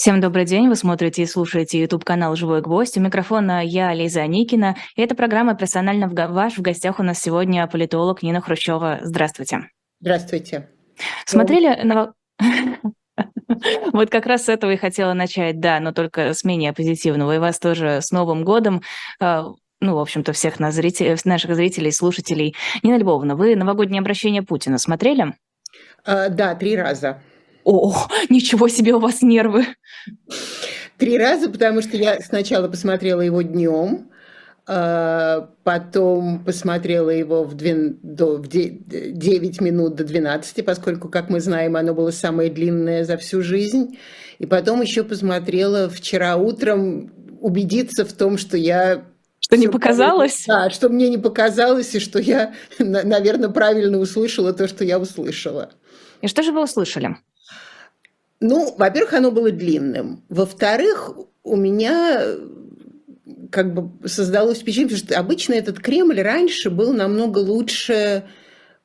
Всем добрый день. Вы смотрите и слушаете YouTube-канал «Живой гвоздь». У микрофона я, Лиза Никина. И это программа «Персонально ваш». В гостях у нас сегодня политолог Нина Хрущева. Здравствуйте. Здравствуйте. Смотрели на... Вот как раз с этого и хотела начать, да, но только с менее позитивного. И вас тоже с Новым годом а, ну, в общем-то, всех нас зрителей, наших зрителей, слушателей. Нина Львовна, вы новогоднее обращение Путина смотрели? А, да, три раза. О, ничего себе у вас нервы. Три раза, потому что я сначала посмотрела его днем, а, потом посмотрела его в, 2, до, в 9 минут до 12, поскольку, как мы знаем, оно было самое длинное за всю жизнь. И потом еще посмотрела вчера утром убедиться в том, что я что не показалось? Да, что мне не показалось, и что я, наверное, правильно услышала то, что я услышала. И что же вы услышали? Ну, во-первых, оно было длинным. Во-вторых, у меня как бы создалось впечатление, что обычно этот Кремль раньше был намного лучше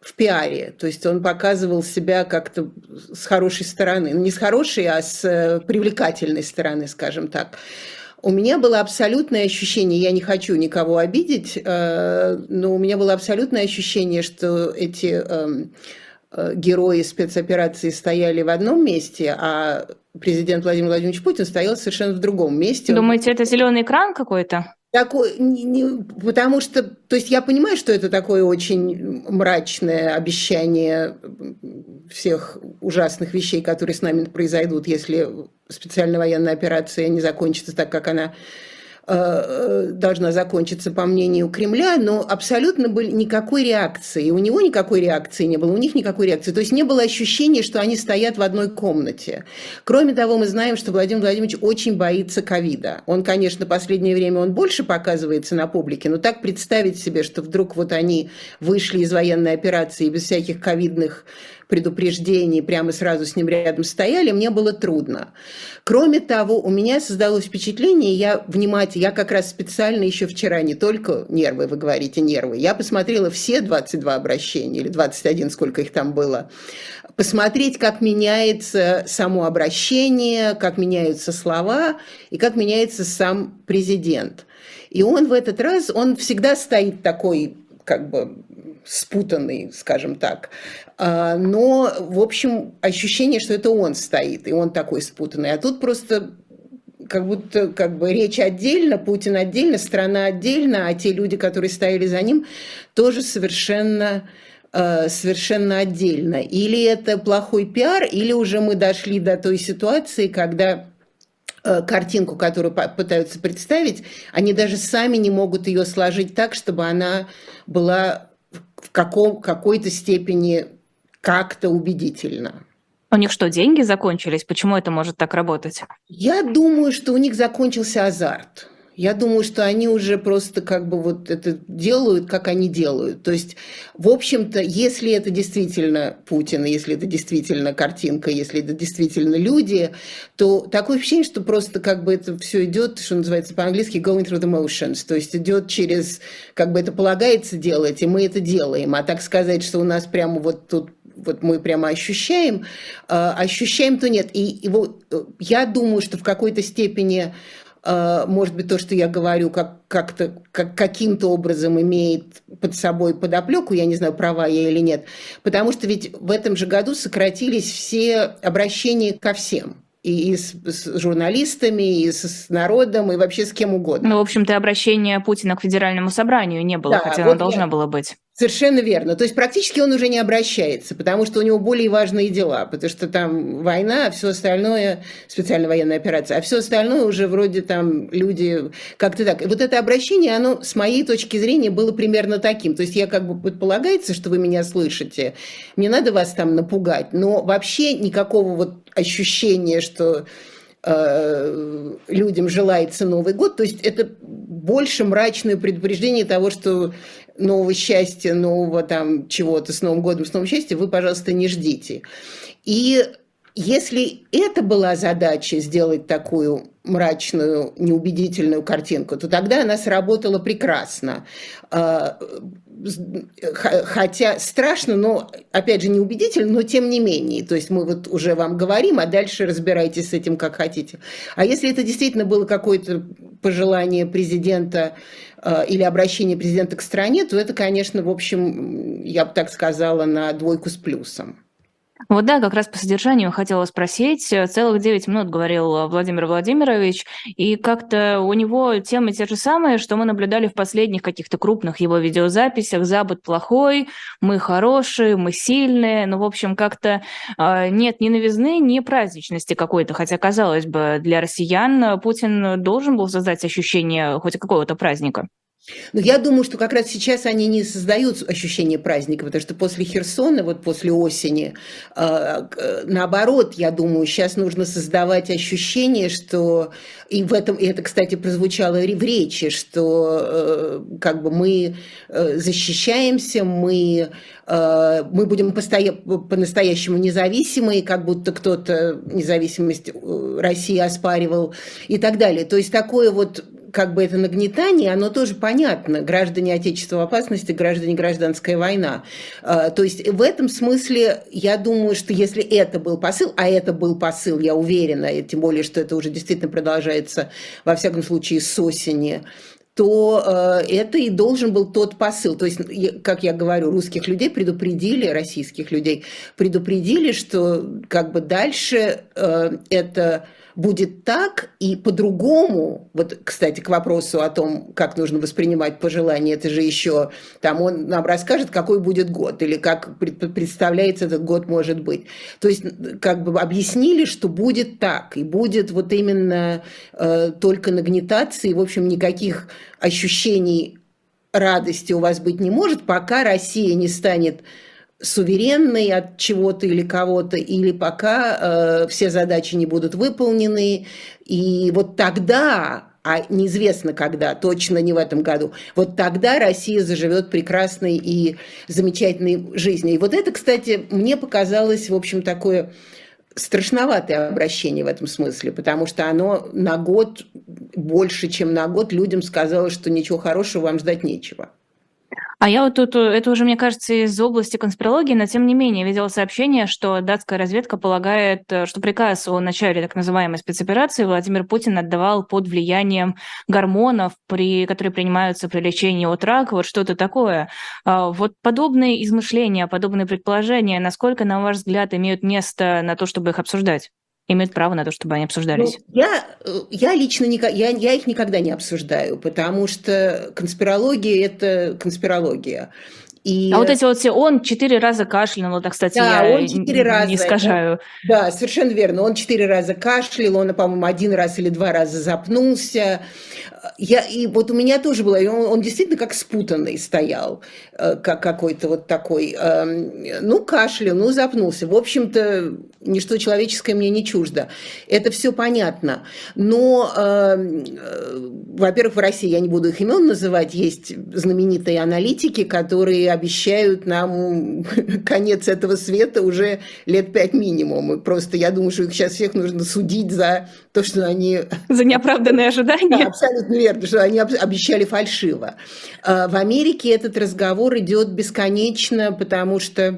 в пиаре. То есть он показывал себя как-то с хорошей стороны. Ну, не с хорошей, а с э, привлекательной стороны, скажем так. У меня было абсолютное ощущение, я не хочу никого обидеть, э, но у меня было абсолютное ощущение, что эти эм, Э, герои спецоперации стояли в одном месте, а президент Владимир Владимирович Путин стоял совершенно в другом месте. Думаете, это зеленый экран какой-то? Такой, не, не, потому что, то есть я понимаю, что это такое очень мрачное обещание всех ужасных вещей, которые с нами произойдут, если специальная военная операция не закончится так, как она Э, должна закончиться, по мнению Кремля, но абсолютно были никакой реакции. У него никакой реакции не было, у них никакой реакции. То есть не было ощущения, что они стоят в одной комнате. Кроме того, мы знаем, что Владимир Владимирович очень боится ковида. Он, конечно, в последнее время он больше показывается на публике, но так представить себе, что вдруг вот они вышли из военной операции без всяких ковидных предупреждений, прямо сразу с ним рядом стояли, мне было трудно. Кроме того, у меня создалось впечатление, я внимательно, я как раз специально еще вчера, не только нервы, вы говорите нервы, я посмотрела все 22 обращения, или 21, сколько их там было, посмотреть, как меняется само обращение, как меняются слова и как меняется сам президент. И он в этот раз, он всегда стоит такой как бы спутанный, скажем так. А, но, в общем, ощущение, что это он стоит, и он такой спутанный. А тут просто как будто как бы речь отдельно, Путин отдельно, страна отдельно, а те люди, которые стояли за ним, тоже совершенно а, совершенно отдельно. Или это плохой пиар, или уже мы дошли до той ситуации, когда а, картинку, которую пытаются представить, они даже сами не могут ее сложить так, чтобы она была в каком, какой-то степени как-то убедительно. У них что, деньги закончились? Почему это может так работать? Я думаю, что у них закончился азарт. Я думаю, что они уже просто как бы вот это делают, как они делают. То есть, в общем-то, если это действительно Путин, если это действительно картинка, если это действительно люди, то такое ощущение, что просто как бы это все идет, что называется по-английски going through the motions, то есть идет через, как бы это полагается делать, и мы это делаем. А так сказать, что у нас прямо вот тут вот мы прямо ощущаем, э, ощущаем, то нет. И, вот э, я думаю, что в какой-то степени может быть, то, что я говорю, как, как-то, как, каким-то образом имеет под собой подоплеку, я не знаю, права я или нет, потому что ведь в этом же году сократились все обращения ко всем и с, с журналистами, и с народом, и вообще с кем угодно. Ну, в общем-то, обращение Путина к федеральному собранию не было, да, хотя вот оно должно я... было быть. Совершенно верно. То есть практически он уже не обращается, потому что у него более важные дела, потому что там война, а все остальное, специальная военная операция, а все остальное уже вроде там люди как-то так. И вот это обращение, оно с моей точки зрения было примерно таким. То есть я как бы предполагается, что вы меня слышите, мне надо вас там напугать, но вообще никакого вот ощущения, что э, людям желается Новый год. То есть это больше мрачное предупреждение того, что нового счастья, нового там чего-то с Новым годом, с новым счастьем, вы, пожалуйста, не ждите. И если это была задача сделать такую мрачную, неубедительную картинку, то тогда она сработала прекрасно. А, хотя страшно, но, опять же, неубедительно, но тем не менее. То есть мы вот уже вам говорим, а дальше разбирайтесь с этим как хотите. А если это действительно было какое-то пожелание президента а, или обращение президента к стране, то это, конечно, в общем, я бы так сказала, на двойку с плюсом. Вот да, как раз по содержанию хотела спросить. Целых 9 минут говорил Владимир Владимирович, и как-то у него темы те же самые, что мы наблюдали в последних каких-то крупных его видеозаписях. Запад плохой, мы хорошие, мы сильные. Ну, в общем, как-то э, нет ни новизны, ни праздничности какой-то. Хотя, казалось бы, для россиян Путин должен был создать ощущение хоть какого-то праздника. Но я думаю, что как раз сейчас они не создают ощущение праздника, потому что после Херсона, вот после осени, а, наоборот, я думаю, сейчас нужно создавать ощущение, что и в этом, и это, кстати, прозвучало в речи, что э, как бы мы э, защищаемся, мы э, мы будем по-настоящему независимы, как будто кто-то независимость России оспаривал и так далее. То есть такое вот как бы это нагнетание, оно тоже понятно. Граждане Отечества в опасности, граждане гражданская война. А, то есть в этом смысле я думаю, что если это был посыл, а это был посыл, я уверена, и тем более, что это уже действительно продолжается, во всяком случае, с осени, то э, это и должен был тот посыл. То есть, как я говорю, русских людей предупредили, российских людей предупредили, что как бы дальше э, это будет так и по-другому. Вот, кстати, к вопросу о том, как нужно воспринимать пожелания, это же еще там он нам расскажет, какой будет год или как представляется этот год может быть. То есть как бы объяснили, что будет так и будет вот именно э, только нагнетаться и, в общем, никаких ощущений радости у вас быть не может, пока Россия не станет суверенной от чего-то или кого-то, или пока э, все задачи не будут выполнены. И вот тогда, а неизвестно когда, точно не в этом году, вот тогда Россия заживет прекрасной и замечательной жизнью. И вот это, кстати, мне показалось, в общем, такое страшноватое обращение в этом смысле, потому что оно на год, больше, чем на год, людям сказало, что ничего хорошего вам ждать нечего. А я вот тут, э, это уже, мне кажется, из области конспирологии, но тем не менее видела сообщение, что датская разведка полагает, э, что приказ о начале так называемой спецоперации Владимир Путин отдавал под влиянием гормонов, при, которые принимаются при лечении от рака, вот что-то такое. А вот подобные измышления, подобные предположения, насколько, на ваш взгляд, имеют место на то, чтобы их обсуждать? Имеют право на то, чтобы они обсуждались? Ну, я, я лично не, я, я их никогда не обсуждаю, потому что конспирология – это конспирология. И... А вот эти вот все, он четыре раза кашлянул, это, кстати, да, я он четыре раза, не скажаю. Да, да, совершенно верно. Он четыре раза кашлял, он, по-моему, один раз или два раза запнулся. Я, и вот у меня тоже было, он, он действительно как спутанный стоял, э, как какой-то вот такой, эм, ну, кашлял, ну, запнулся. В общем-то, ничто человеческое мне не чуждо. Это все понятно. Но, эм, э, во-первых, в России, я не буду их имен называть, есть знаменитые аналитики, которые обещают нам конец этого света уже лет пять минимум. И просто я думаю, что их сейчас всех нужно судить за то, что они... За неоправданные ожидания. Да, абсолютно верно, что они обещали фальшиво. А в Америке этот разговор идет бесконечно, потому что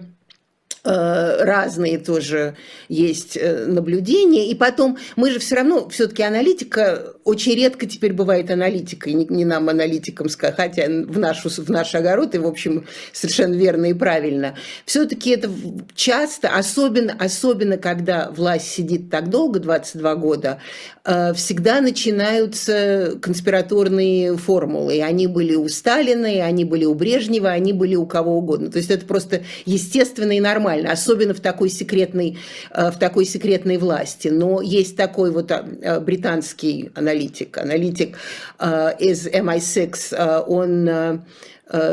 разные тоже есть э, наблюдения. И потом, мы же все равно, все-таки аналитика, очень редко теперь бывает аналитикой, не, не нам аналитикам, хотя в, нашу, в наш огород, и, в общем, совершенно верно и правильно. Все-таки это часто, особенно, особенно когда власть сидит так долго, 22 года, э, всегда начинаются конспираторные формулы. И они были у Сталина, и они были у Брежнева, они были у кого угодно. То есть это просто естественно и нормально нормально, особенно в такой секретной, э, в такой секретной власти. Но есть такой вот э, британский аналитик, аналитик э, из MI6, он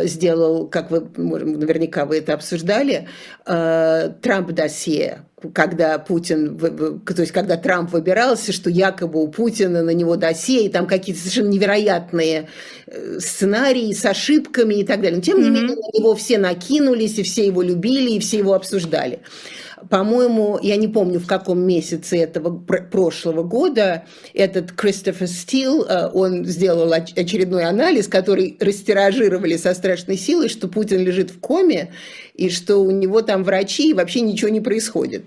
сделал, как вы, наверняка вы это обсуждали, Трамп-досье, когда Путин, то есть когда Трамп выбирался, что якобы у Путина на него досье, и там какие-то совершенно невероятные э, сценарии с ошибками и так далее. Но тем не mm-hmm. менее на него все накинулись, и все его любили, и все его обсуждали. По-моему, я не помню, в каком месяце этого прошлого года, этот Кристофер Стил, э, он сделал очередной анализ, который растиражировали со страшной силой, что Путин лежит в коме, и что у него там врачи, и вообще ничего не происходит.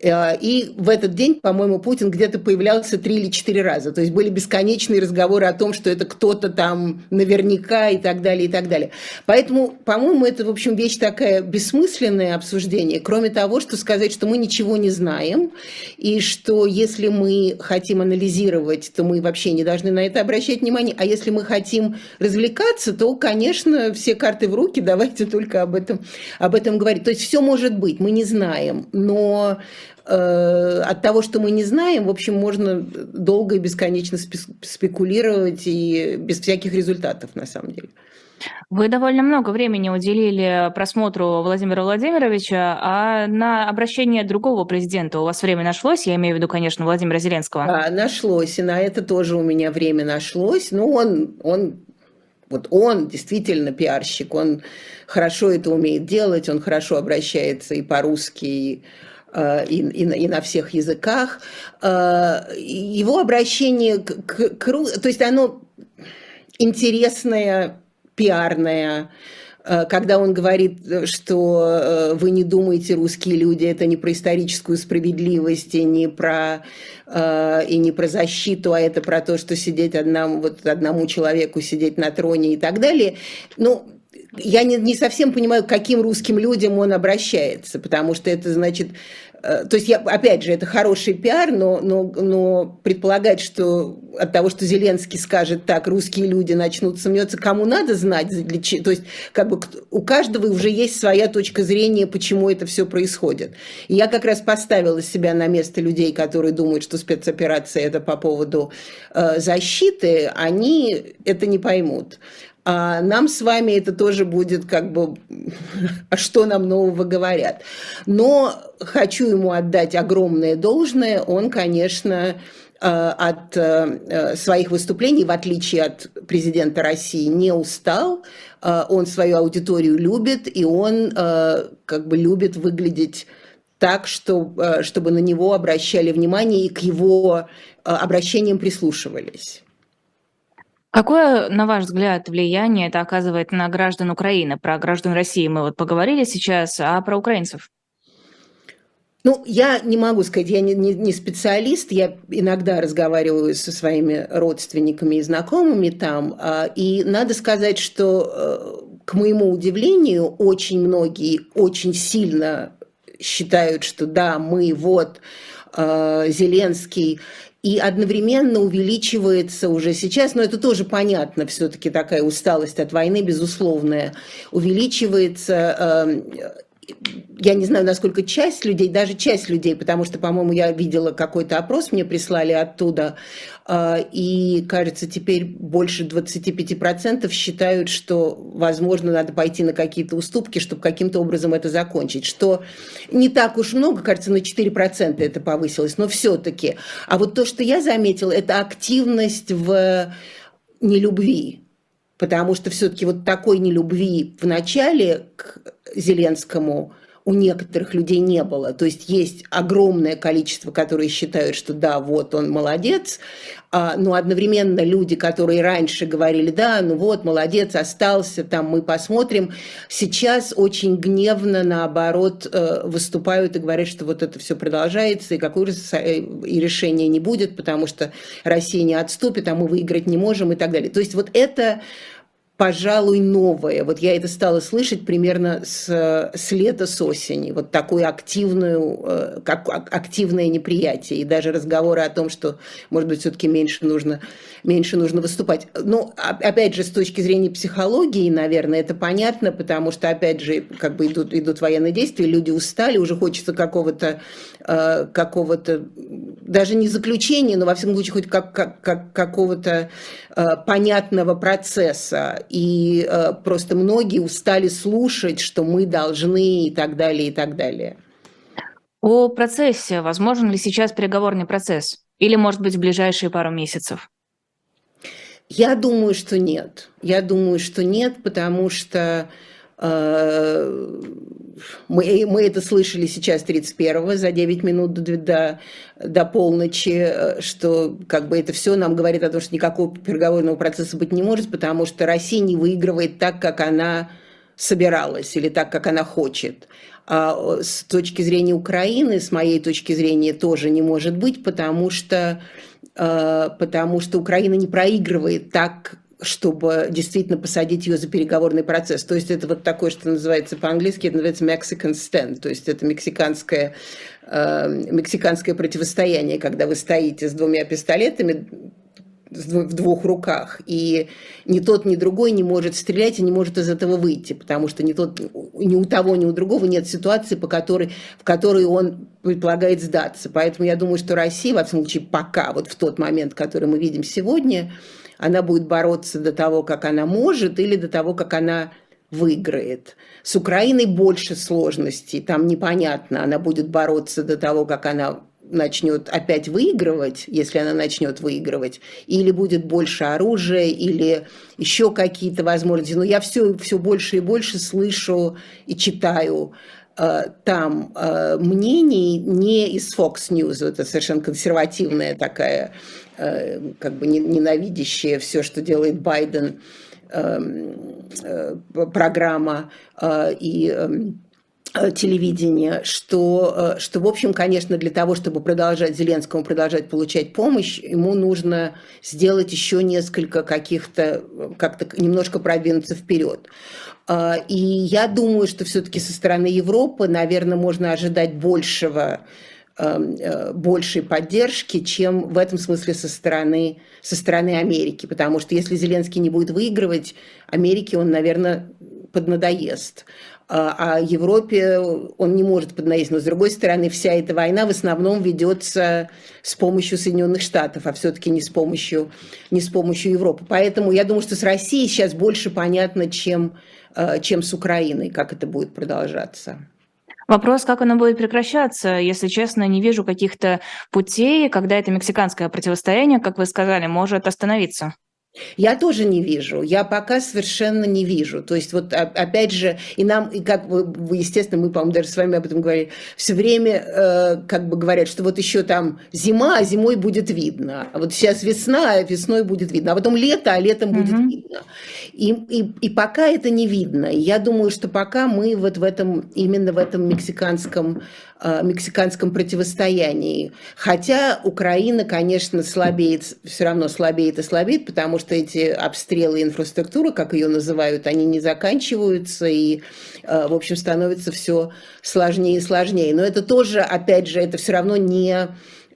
Э, и в этот день, по-моему, Путин где-то появлялся три или четыре раза. То есть были бесконечные разговоры о том, что это кто-то там наверняка и так далее, и так далее. Поэтому, по-моему, это, в общем, вещь такая бессмысленное обсуждение, кроме того, что сказать, что мы ничего не знаем, и что если мы хотим анализировать, то мы вообще не должны на это обращать внимание, а если мы хотим развлекаться, то, конечно, все карты в руки, давайте только об этом, об этом говорить. То есть все может быть, мы не знаем, но от того, что мы не знаем, в общем, можно долго и бесконечно спекулировать и без всяких результатов, на самом деле. Вы довольно много времени уделили просмотру Владимира Владимировича, а на обращение другого президента у вас время нашлось? Я имею в виду, конечно, Владимира Зеленского. Да, нашлось, и на это тоже у меня время нашлось. Ну, он, он вот он действительно пиарщик, он хорошо это умеет делать, он хорошо обращается и по-русски, и Э, и, и, и на всех языках. Э, его обращение к, к, к то есть оно интересное, пиарное, э, когда он говорит, что вы не думаете, русские люди, это не про историческую справедливость и не про, и не про защиту, а это про то, что сидеть одному, вот одному человеку сидеть на троне и так далее. Ну, я не, не совсем понимаю, к каким русским людям он обращается, потому что это значит... Э, то есть, я, опять же, это хороший пиар, но, но, но предполагать, что от того, что Зеленский скажет так, русские люди начнут сомневаться, кому надо знать, для, то есть как бы у каждого уже есть своя точка зрения, почему это все происходит. И я как раз поставила себя на место людей, которые думают, что спецоперация это по поводу э, защиты, они это не поймут. А нам с вами это тоже будет как бы, а что нам нового говорят. Но хочу ему отдать огромное должное, он, конечно, э, от э, своих выступлений, в отличие от президента России, не устал. Э, он свою аудиторию любит, и он как бы любит выглядеть так, что, чтобы на него обращали внимание и к его обращениям прислушивались. Какое, на ваш взгляд, влияние это оказывает на граждан Украины? Про граждан России мы вот поговорили сейчас, а про украинцев? Ну, я не могу сказать, я не, не, не специалист, я иногда разговариваю со своими родственниками и знакомыми там, а, и надо сказать, что, э, к моему удивлению, очень многие очень сильно считают, что да, мы вот э, Зеленский и одновременно увеличивается уже сейчас, но это тоже понятно, все-таки такая усталость от войны, безусловная, увеличивается эм, я не знаю, насколько часть людей, даже часть людей, потому что, по-моему, я видела какой-то опрос, мне прислали оттуда, а, и, кажется, теперь больше 25% считают, что, возможно, надо пойти на какие-то уступки, чтобы каким-то образом это закончить, что не так уж много, кажется, на 4% это повысилось, но все-таки. А вот то, что я заметила, это активность в нелюбви, потому что все-таки вот такой нелюбви в начале к Зеленскому у некоторых людей не было. То есть есть огромное количество, которые считают, что да, вот он молодец, а, но одновременно люди, которые раньше говорили, да, ну вот, молодец, остался, там мы посмотрим, сейчас очень гневно, наоборот, э, выступают и говорят, что вот это все продолжается, и какое э, и решения не будет, потому что Россия не отступит, а мы выиграть не можем и так далее. То есть вот это пожалуй, новое. Вот я это стала слышать примерно с, с лета, с осени. Вот такое активную, э, как, активное неприятие. И даже разговоры о том, что, может быть, все-таки меньше нужно, меньше нужно выступать. Ну, опять же, с точки зрения психологии, наверное, это понятно, потому что, опять же, как бы идут, идут военные действия, люди устали, уже хочется какого-то, э, какого-то даже не заключения, но, во всяком случае, хоть как, как, как какого-то э, понятного процесса и э, просто многие устали слушать, что мы должны и так далее, и так далее. О процессе. Возможен ли сейчас переговорный процесс? Или, может быть, в ближайшие пару месяцев? Я думаю, что нет. Я думаю, что нет, потому что э, мы, мы это слышали сейчас 31-го, за 9 минут до, до, до полночи, что как бы это все нам говорит о том, что никакого переговорного процесса быть не может, потому что Россия не выигрывает так, как она собиралась или так, как она хочет. А с точки зрения Украины, с моей точки зрения, тоже не может быть, потому что, потому что Украина не проигрывает так, чтобы действительно посадить ее за переговорный процесс. То есть это вот такое, что называется по-английски, это называется Mexican stand, то есть это мексиканское, э, мексиканское противостояние, когда вы стоите с двумя пистолетами в двух руках, и ни тот, ни другой не может стрелять и не может из этого выйти, потому что ни, тот, ни у того, ни у другого нет ситуации, по которой, в которой он предполагает сдаться. Поэтому я думаю, что Россия, во всяком случае, пока, вот в тот момент, который мы видим сегодня, она будет бороться до того, как она может, или до того, как она выиграет. С Украиной больше сложностей, там непонятно, она будет бороться до того, как она начнет опять выигрывать, если она начнет выигрывать, или будет больше оружия, или еще какие-то возможности. Но я все, все больше и больше слышу и читаю э, там э, мнений не из Fox News, это совершенно консервативная такая как бы ненавидящая все, что делает Байден, эм, э, программа э, и эм, телевидение, что, что, в общем, конечно, для того, чтобы продолжать Зеленскому продолжать получать помощь, ему нужно сделать еще несколько каких-то, как-то немножко продвинуться вперед. И я думаю, что все-таки со стороны Европы, наверное, можно ожидать большего э, большей поддержки, чем в этом смысле со стороны, со стороны Америки. Потому что если Зеленский не будет выигрывать, Америке он, наверное, поднадоест. А, а Европе он не может поднадоесть. Но, с другой стороны, вся эта война в основном ведется с помощью Соединенных Штатов, а все-таки не с помощью, не с помощью Европы. Поэтому я думаю, что с Россией сейчас больше понятно, чем, э, чем с Украиной, как это будет продолжаться. Вопрос, как оно будет прекращаться, если честно, не вижу каких-то путей, когда это мексиканское противостояние, как вы сказали, может остановиться. Я тоже не вижу. Я пока совершенно не вижу. То есть вот опять же, и нам, и как вы, естественно, мы, по-моему, даже с вами об этом говорили, все время э, как бы говорят, что вот еще там зима, а зимой будет видно. А вот сейчас весна, а весной будет видно. А потом лето, а летом будет mm-hmm. видно. И, и, и пока это не видно. Я думаю, что пока мы вот в этом, именно в этом мексиканском мексиканском противостоянии. Хотя Украина, конечно, слабеет, все равно слабеет и слабеет, потому что эти обстрелы инфраструктуры, как ее называют, они не заканчиваются и, э, в общем, становится все сложнее и сложнее. Но это тоже, опять же, это все равно не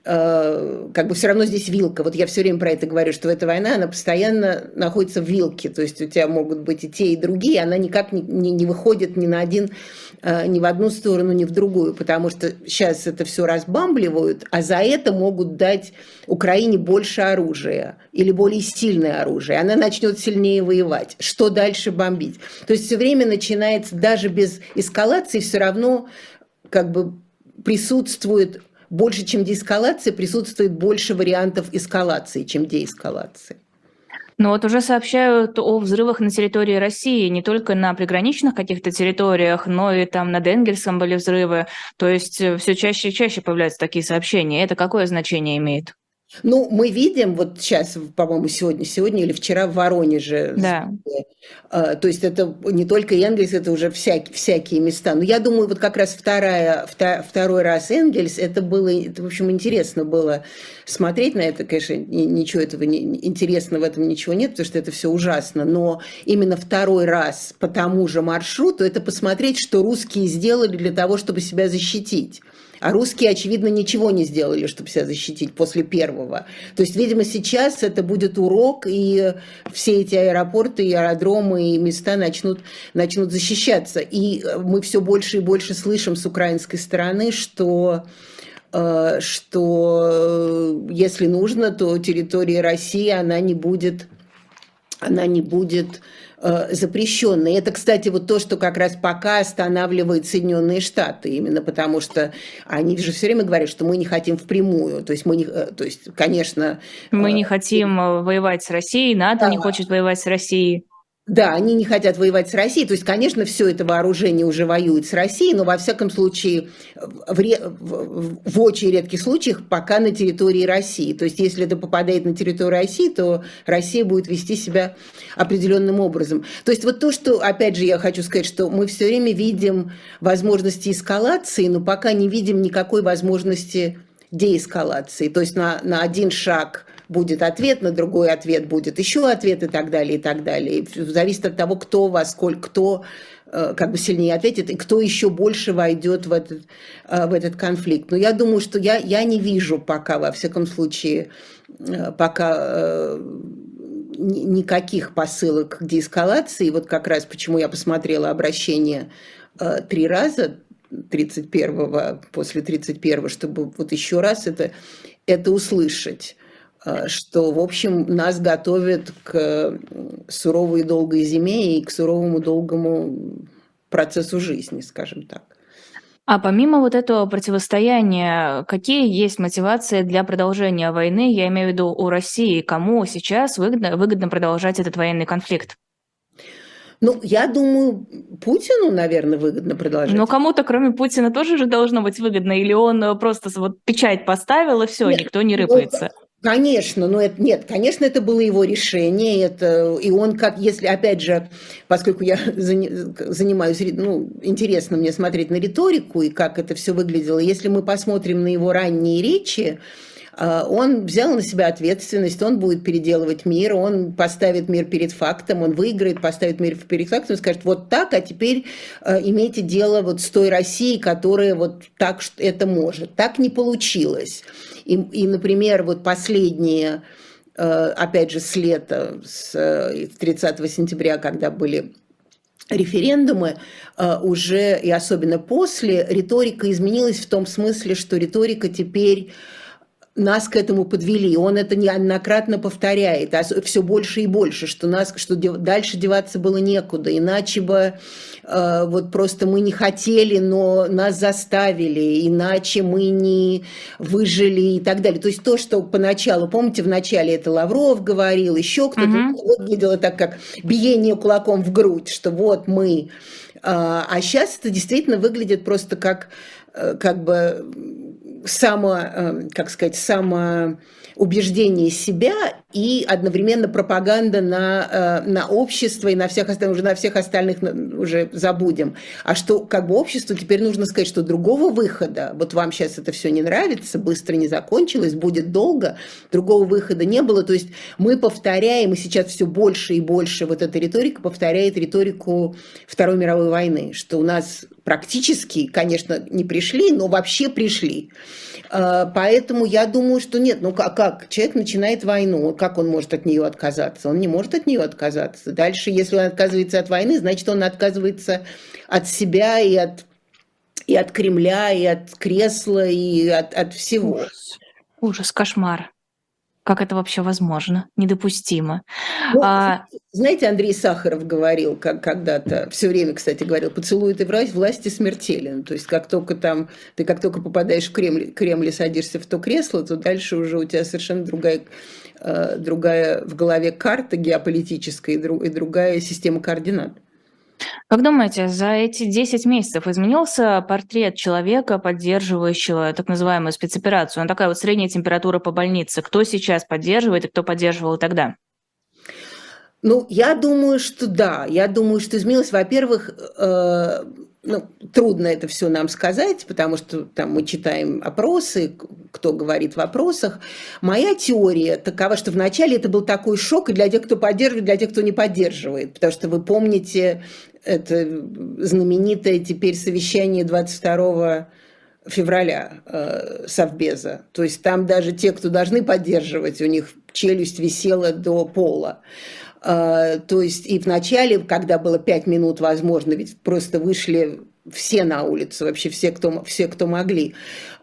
Э, как бы все равно здесь вилка. Вот я все время про это говорю, что эта война, она постоянно находится в вилке. То есть у тебя могут быть и те, и другие, она никак не, не, не выходит ни на один, э, ни в одну сторону, ни в другую, потому что сейчас это все разбамбливают, а за это могут дать Украине больше оружия или более сильное оружие. Она начнет сильнее воевать. Что дальше бомбить? То есть все время начинается, даже без эскалации, все равно как бы присутствует больше, чем деэскалация, присутствует больше вариантов эскалации, чем деэскалации. Но вот уже сообщают о взрывах на территории России, не только на приграничных каких-то территориях, но и там над Энгельсом были взрывы. То есть э, все чаще и чаще появляются такие сообщения. Это какое значение имеет? Ну, мы видим, вот сейчас, по-моему, сегодня, сегодня или вчера в Воронеже. Да. А, то есть это не только Энгельс, это уже всякие, всякие места. Но я думаю, вот как раз вторая, второй раз Энгельс, это было, это, в общем, интересно было смотреть на это. Конечно, ничего этого не, интересного в этом ничего нет, потому что это все ужасно. Но именно второй раз по тому же маршруту, это посмотреть, что русские сделали для того, чтобы себя защитить. А русские, очевидно, ничего не сделали, чтобы себя защитить после первого. То есть, видимо, сейчас это будет урок, и все эти аэропорты, и аэродромы, и места начнут, начнут защищаться. И мы все больше и больше слышим с украинской стороны, что э, что если нужно, то территория России, она не будет, она не будет Э, запрещенной. Это, кстати, вот то, что как раз пока останавливает Соединенные Штаты, именно потому что они же все время говорят, что мы не хотим впрямую. То есть мы не, э, то есть, конечно, мы не э, хотим воевать с Россией, НАТО да. не хочет воевать с Россией. Да, они не хотят воевать с Россией. То есть, конечно, все это вооружение уже воюет с Россией, но во всяком случае, в, ре... в очень редких случаях пока на территории России. То есть, если это попадает на территорию России, то Россия будет вести себя определенным образом. То есть, вот то, что, опять же, я хочу сказать, что мы все время видим возможности эскалации, но пока не видим никакой возможности деэскалации. То есть, на, на один шаг будет ответ, на другой ответ будет еще ответ и так далее, и так далее. И зависит от того, кто вас, сколько, кто э, как бы сильнее ответит, и кто еще больше войдет в этот, э, в этот конфликт. Но я думаю, что я, я не вижу пока, во всяком случае, э, пока никаких посылок к деэскалации. Вот как раз почему я посмотрела обращение три раза, 31-го, после 31-го, чтобы вот еще раз это, это услышать. Э, что, в общем, нас готовят к суровой и долгой зиме и к суровому долгому процессу жизни, скажем так. А помимо вот этого противостояния, какие есть мотивации для продолжения войны? Я имею в виду у России. Кому сейчас выгодно, выгодно продолжать этот военный конфликт? Ну, я думаю, Путину, наверное, выгодно продолжать. Но кому-то, кроме Путина, тоже же должно быть выгодно. Или он просто вот печать поставил, и все, никто не ну, рыпается. Конечно, но это нет, конечно, это было его решение, это и он как, если опять же, поскольку я занимаюсь, ну, интересно мне смотреть на риторику и как это все выглядело, если мы посмотрим на его ранние речи, а, он взял на себя ответственность, он будет переделывать мир, он поставит мир перед фактом, он выиграет, поставит мир перед фактом, скажет, вот так, а теперь а, имейте дело вот с той Россией, которая вот так это может. Так не получилось. И, и например, вот последние, а, опять же, с лета, с 30 сентября, когда были референдумы уже, и особенно после, риторика изменилась в том смысле, что риторика теперь нас к этому подвели. Он это неоднократно повторяет, а все больше и больше, что нас, что дальше деваться было некуда, иначе бы э, вот просто мы не хотели, но нас заставили, иначе мы не выжили и так далее. То есть то, что поначалу, помните, в начале это Лавров говорил, еще кто-то угу. выглядело так, как биение кулаком в грудь, что вот мы. А, а сейчас это действительно выглядит просто как, э, как бы само, эм, как сказать, само убеждение себя и одновременно пропаганда на, э, на общество и на всех остальных, уже на всех остальных уже забудем. А что как бы обществу теперь нужно сказать, что другого выхода, вот вам сейчас это все не нравится, быстро не закончилось, будет долго, другого выхода не было. То есть мы повторяем, и сейчас все больше и больше вот эта риторика повторяет риторику Второй мировой войны, что у нас практически, конечно, не пришли, но вообще пришли. А, поэтому я думаю, что нет, ну как, как? Человек начинает войну, как он может от нее отказаться? Он не может от нее отказаться. Дальше, если он отказывается от войны, значит, он отказывается от себя и от, и от Кремля, и от кресла, и от, от всего. Ужас, ужас кошмар. Как это вообще возможно? Недопустимо. Ну, а... Знаете, Андрей Сахаров говорил как когда-то, все время, кстати, говорил, поцелуй ты власть, власти смертелен. То есть как только там, ты как только попадаешь в Кремль, Кремль и садишься в то кресло, то дальше уже у тебя совершенно другая, э, другая в голове карта геополитическая и, и другая система координат. Как думаете, за эти 10 месяцев изменился портрет человека, поддерживающего так называемую спецоперацию? Он такая вот средняя температура по больнице. Кто сейчас поддерживает и кто поддерживал тогда? Ну, я думаю, что да. Я думаю, что изменилось, во-первых, э, ну, трудно это все нам сказать, потому что там мы читаем опросы, кто говорит в вопросах. Моя теория такова, что вначале это был такой шок и для тех, кто поддерживает, для тех, кто не поддерживает. Потому что вы помните это знаменитое теперь совещание 22 февраля э, Совбеза. То есть там даже те, кто должны поддерживать, у них челюсть висела до пола. А, то есть и в начале, когда было пять минут, возможно, ведь просто вышли все на улицу, вообще все, кто, все, кто могли.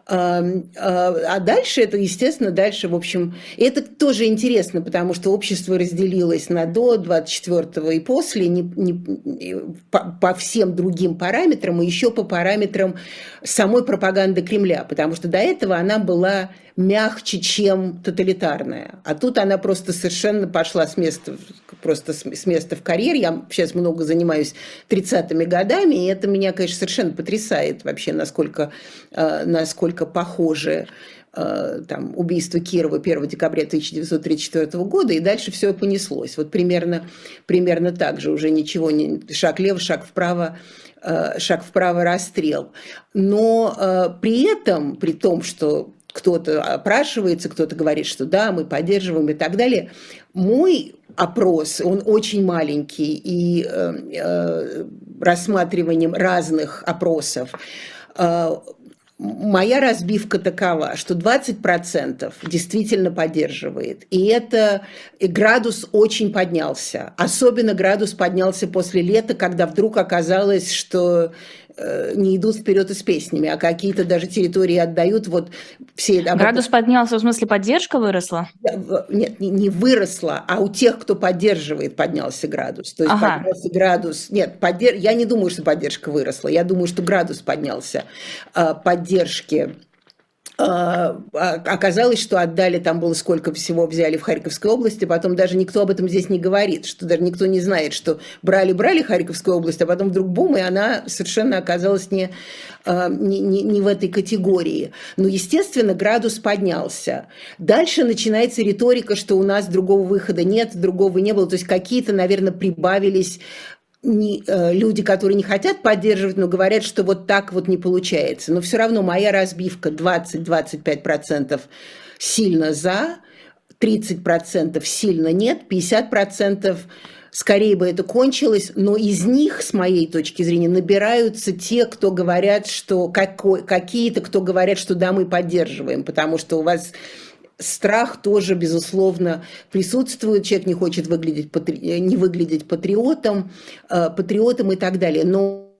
А, а, а дальше это, естественно, дальше, в общем, это тоже интересно, потому что общество разделилось на до 24 и после не, не, по, по всем другим параметрам, и еще по параметрам самой пропаганды Кремля, потому что до этого она была мягче, чем тоталитарная. А тут она просто совершенно пошла с места, просто с места в карьер. Я сейчас много занимаюсь 30-ми годами, и это меня, конечно, совершенно потрясает вообще, насколько, э, насколько похожи э, там, убийство Кирова 1 декабря 1934 года, и дальше все понеслось. Вот примерно, примерно так же, уже ничего не... Шаг лево, шаг вправо, э, шаг вправо, расстрел. Но при этом, при том, что кто-то опрашивается, кто-то говорит, что да, мы поддерживаем и так далее. Мой опрос, он очень маленький, и э, э, рассматриванием разных опросов э, моя разбивка такова, что 20% действительно поддерживает. И это и градус очень поднялся. Особенно градус поднялся после лета, когда вдруг оказалось, что Э, не идут вперед и с песнями, а какие-то даже территории отдают. Вот все... Градус поднялся, в смысле поддержка выросла? Нет, не выросла, а у тех, кто поддерживает, поднялся градус. То есть ага. поднялся градус... Нет, поддерж... я не думаю, что поддержка выросла, я думаю, что градус поднялся э, поддержки оказалось, что отдали, там было сколько всего взяли в Харьковской области, потом даже никто об этом здесь не говорит, что даже никто не знает, что брали-брали Харьковскую область, а потом вдруг бум, и она совершенно оказалась не, а, не, не, не в этой категории. Но, естественно, градус поднялся. Дальше начинается риторика, что у нас другого выхода нет, другого не было, то есть какие-то, наверное, прибавились не, э, люди, которые не хотят поддерживать, но говорят, что вот так вот не получается. Но все равно моя разбивка 20-25% сильно за, 30% сильно нет, 50% скорее бы это кончилось, но из них, с моей точки зрения, набираются те, кто говорят, что какие-то, кто говорят, что да, мы поддерживаем, потому что у вас страх тоже, безусловно, присутствует. Человек не хочет выглядеть, патри... не выглядеть патриотом, э, патриотом и так далее. Но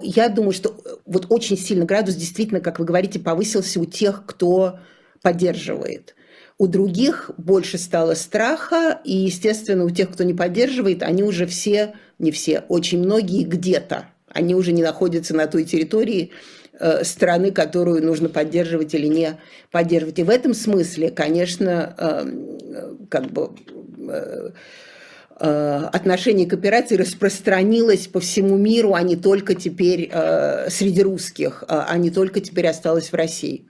я думаю, что вот очень сильно градус действительно, как вы говорите, повысился у тех, кто поддерживает. У других больше стало страха, и, естественно, у тех, кто не поддерживает, они уже все, не все, очень многие где-то. Они уже не находятся на той территории, Э, страны, которую нужно поддерживать или не поддерживать. И в этом смысле, конечно, эм, как бы э, э, отношение к операции распространилось по всему миру, а не только теперь среди русских, а не только теперь осталось в России.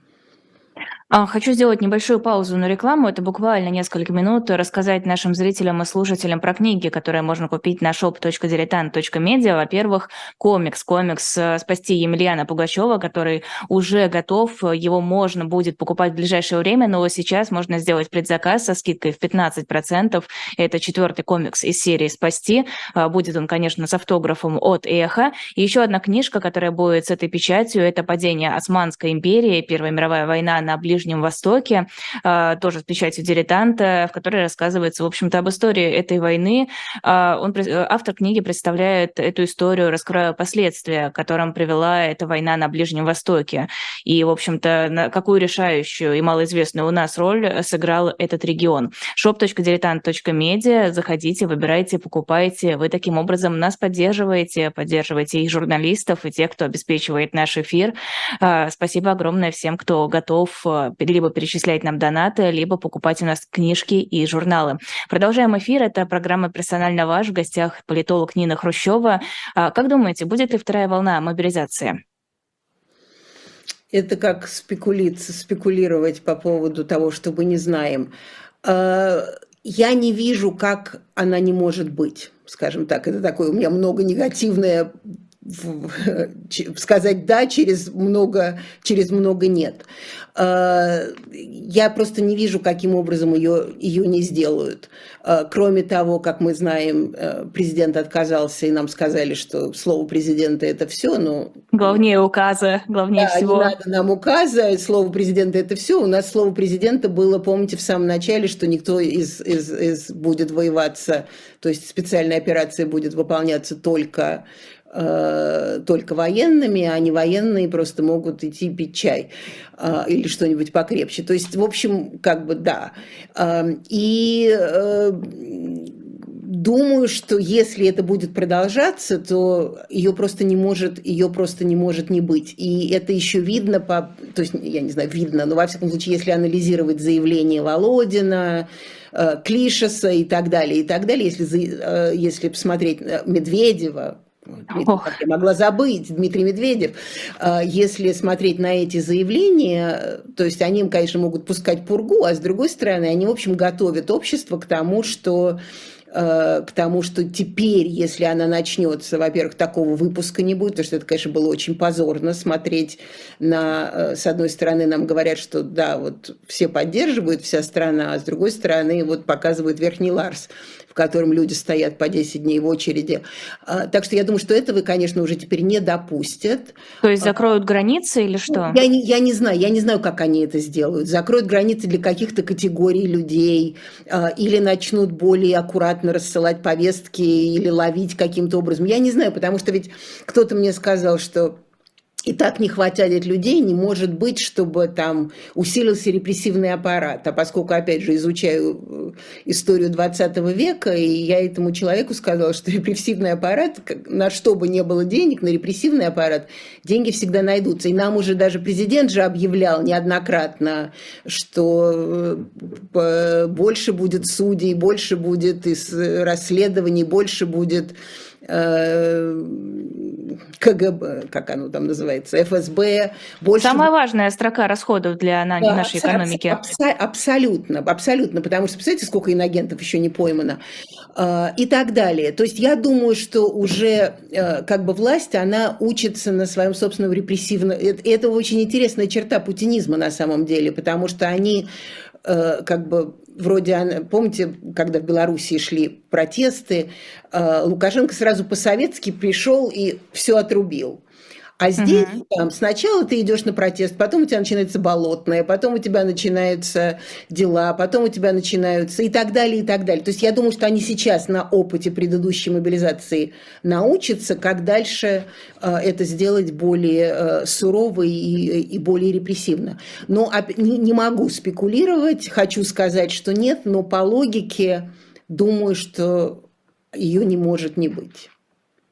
А, хочу сделать небольшую паузу на рекламу. Это буквально несколько минут. Рассказать нашим зрителям и слушателям про книги, которые можно купить на shop.diletant.media. Во-первых, комикс. Комикс э, «Спасти Емельяна Пугачева», который уже готов. Его можно будет покупать в ближайшее время, но сейчас можно сделать предзаказ со скидкой в 15%. Это четвертый комикс из серии «Спасти». А, будет он, конечно, с автографом от «Эхо». И еще одна книжка, которая будет с этой печатью, это «Падение Османской империи. Первая мировая война на Ближнем Ближнем Востоке, а, тоже с печатью дилетанта, в которой рассказывается, в общем-то, об истории этой войны. А, он, автор книги представляет эту историю, раскрывая последствия, которым привела эта война на Ближнем Востоке. И, в общем-то, какую решающую и малоизвестную у нас роль сыграл этот регион. shop.diletant.media. Заходите, выбирайте, покупайте. Вы таким образом нас поддерживаете, поддерживаете и журналистов, и тех, кто обеспечивает наш эфир. А, спасибо огромное всем, кто готов либо перечислять нам донаты, либо покупать у нас книжки и журналы. Продолжаем эфир. Это программа «Персонально ваш». В гостях политолог Нина Хрущева. А, как думаете, будет ли вторая волна мобилизации? Это как спекулировать по поводу того, что мы не знаем. А, я не вижу, как она не может быть, скажем так. Это такое у меня много негативное сказать да через много, через много нет. А, я просто не вижу, каким образом ее, ее не сделают. А, кроме того, как мы знаем, э, президент отказался, и нам сказали, что слово президента – это все. Но... Главнее указа, главнее да, всего. не надо нам указа, слово президента – это все. У нас слово президента было, помните, в самом начале, что никто из, из, из будет воеваться, то есть специальная операция будет выполняться только только военными, а не военные просто могут идти пить чай э, или что-нибудь покрепче. То есть, в общем, как бы да. Э, и думаю, что если это будет продолжаться, то ее просто не может, ее просто не может не быть. И это еще видно по, то есть я не знаю, видно, но во всяком случае, если анализировать заявление Володина, э, Клишеса и так далее, и так далее, если, э, если посмотреть Медведева, Ох. Я могла забыть Дмитрий Медведев. Если смотреть на эти заявления, то есть они, конечно, могут пускать пургу, а с другой стороны, они, в общем, готовят общество к тому, что Э, к тому, что теперь, если она начнется, во-первых, такого выпуска не будет, потому что это, конечно, было очень позорно смотреть на, э, с одной стороны, нам говорят, что да, вот все поддерживают, вся страна, а с другой стороны, вот показывают Верхний Ларс котором люди стоят по 10 дней в очереди. А, так что я думаю, что этого, конечно, уже теперь не допустят. То есть закроют границы или что? Я не, я не знаю, я не знаю, как они это сделают. Закроют границы для каких-то категорий людей а, или начнут более аккуратно рассылать повестки или ловить каким-то образом. Я не знаю, потому что ведь кто-то мне сказал, что и так не хватает людей, не может быть, чтобы там усилился репрессивный аппарат. А поскольку, опять же, изучаю э, историю 20 века, и я этому человеку сказала, что репрессивный аппарат, на что бы не было денег, на репрессивный аппарат деньги всегда найдутся. И нам уже даже президент же объявлял неоднократно, что э, больше будет судей, больше будет расследований, больше будет Э, КГБ, как оно там называется, ФСБ. Больше... Самая важная строка расходов для да, нашей экономики. Абсо- абсолютно, абсолютно, потому что, представляете, сколько иногентов еще не поймано э, и так далее. То есть я думаю, что уже э, как бы власть, она учится на своем собственном репрессивном... Это очень интересная черта путинизма на самом деле, потому что они как бы вроде, помните, когда в Белоруссии шли протесты, э, Лукашенко сразу по-советски пришел и все отрубил. А здесь угу. там, сначала ты идешь на протест, потом у тебя начинается болотное, потом у тебя начинаются дела, потом у тебя начинаются и так далее, и так далее. То есть я думаю, что они сейчас на опыте предыдущей мобилизации научатся, как дальше э, это сделать более э, сурово и, и более репрессивно. Но не, не могу спекулировать, хочу сказать, что нет, но по логике думаю, что ее не может не быть.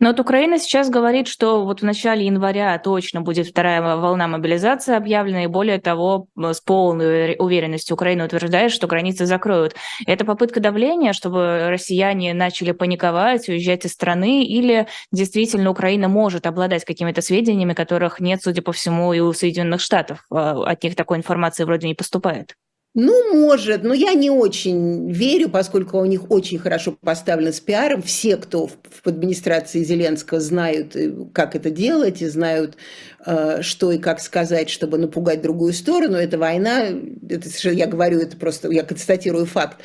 Но вот Украина сейчас говорит, что вот в начале января точно будет вторая волна мобилизации объявлена, и более того, с полной уверенностью Украина утверждает, что границы закроют. Это попытка давления, чтобы россияне начали паниковать, уезжать из страны, или действительно Украина может обладать какими-то сведениями, которых нет, судя по всему, и у Соединенных Штатов. А, от них такой информации вроде не поступает. Ну, может, но я не очень верю, поскольку у них очень хорошо поставлено с пиаром. Все, кто в администрации Зеленского знают, э, как это делать, и знают, э, что и как сказать, чтобы напугать другую сторону. Это война, это, я говорю, это просто, я констатирую факт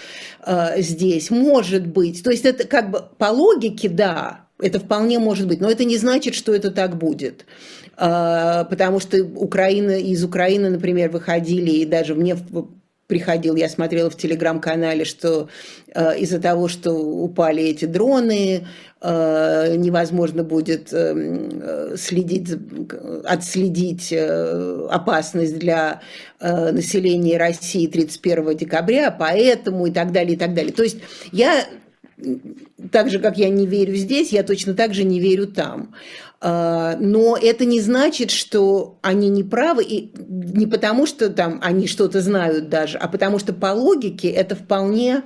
э, здесь. Может быть, то есть это как бы по логике, да, это вполне может быть, но это не значит, что это так будет потому что Украина, из Украины, например, выходили, и даже мне приходил, я смотрела в телеграм-канале, что э, из-за того, что упали эти дроны, э, невозможно будет э, следить, отследить э, опасность для э, населения России 31 декабря, поэтому и так далее, и так далее. То есть я так же, как я не верю здесь, я точно так же не верю там. А, но это не значит, что они не правы, и не потому, что там они что-то знают даже, а потому что по логике это вполне,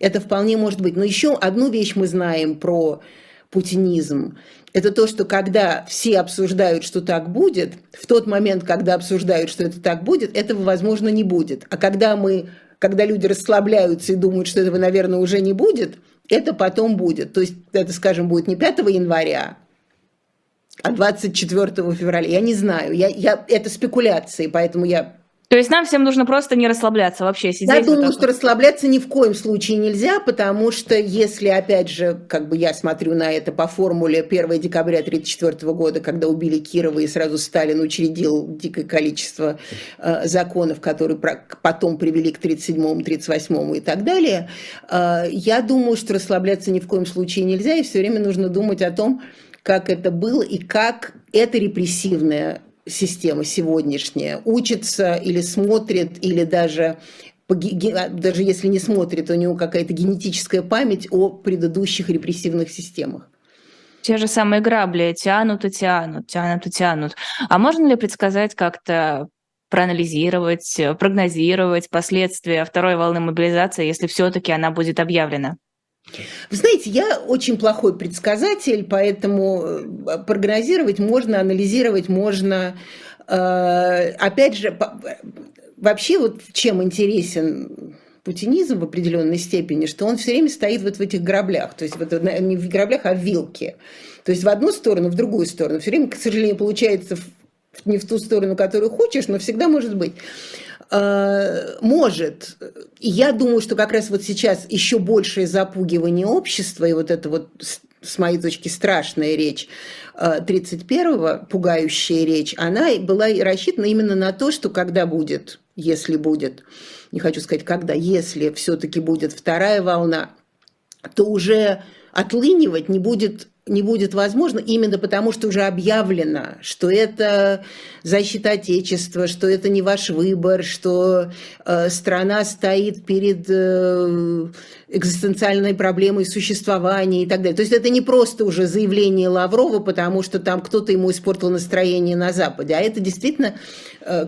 это вполне может быть. Но еще одну вещь мы знаем про путинизм. Это то, что когда все обсуждают, что так будет, в тот момент, когда обсуждают, что это так будет, этого, возможно, не будет. А когда мы когда люди расслабляются и думают, что этого, наверное, уже не будет, это потом будет. То есть это, скажем, будет не 5 января, а 24 февраля. Я не знаю. Я, я, это спекуляции, поэтому я то есть нам всем нужно просто не расслабляться вообще, сидеть. Я думаю, что расслабляться ни в коем случае нельзя, потому что если, опять же, как бы я смотрю на это по формуле 1 декабря 1934 года, когда убили Кирова и сразу Сталин учредил дикое количество э, законов, которые потом привели к 37-му, 38-му и так далее, э, я думаю, что расслабляться ни в коем случае нельзя, и все время нужно думать о том, как это было и как это репрессивная система сегодняшняя учится или смотрит, или даже даже если не смотрит, у него какая-то генетическая память о предыдущих репрессивных системах. Те же самые грабли тянут и тянут, тянут и тянут. А можно ли предсказать как-то проанализировать, прогнозировать последствия второй волны мобилизации, если все-таки она будет объявлена? Вы знаете, я очень плохой предсказатель, поэтому э, прогнозировать можно, анализировать можно. Э, опять же, вообще вот чем интересен путинизм в определенной степени, что он все время стоит вот в этих граблях, то есть вот не в граблях, а в вилке. То есть в одну сторону, в другую сторону. Все время, к сожалению, получается не в ту сторону, которую хочешь, но всегда может быть. А, может. Я думаю, что как раз вот сейчас еще большее запугивание общества и вот это вот с моей точки страшная речь 31-го, а, пугающая речь, она была рассчитана именно на то, что когда будет, если будет, не хочу сказать когда, если все-таки будет вторая волна, то уже отлынивать не будет не будет возможно именно потому, что уже объявлено, что это защита Отечества, что это не ваш выбор, что э, страна стоит перед э, экзистенциальной проблемой существования и так далее. То есть это не просто уже заявление Лаврова, потому что там кто-то ему испортил настроение на Западе, а это действительно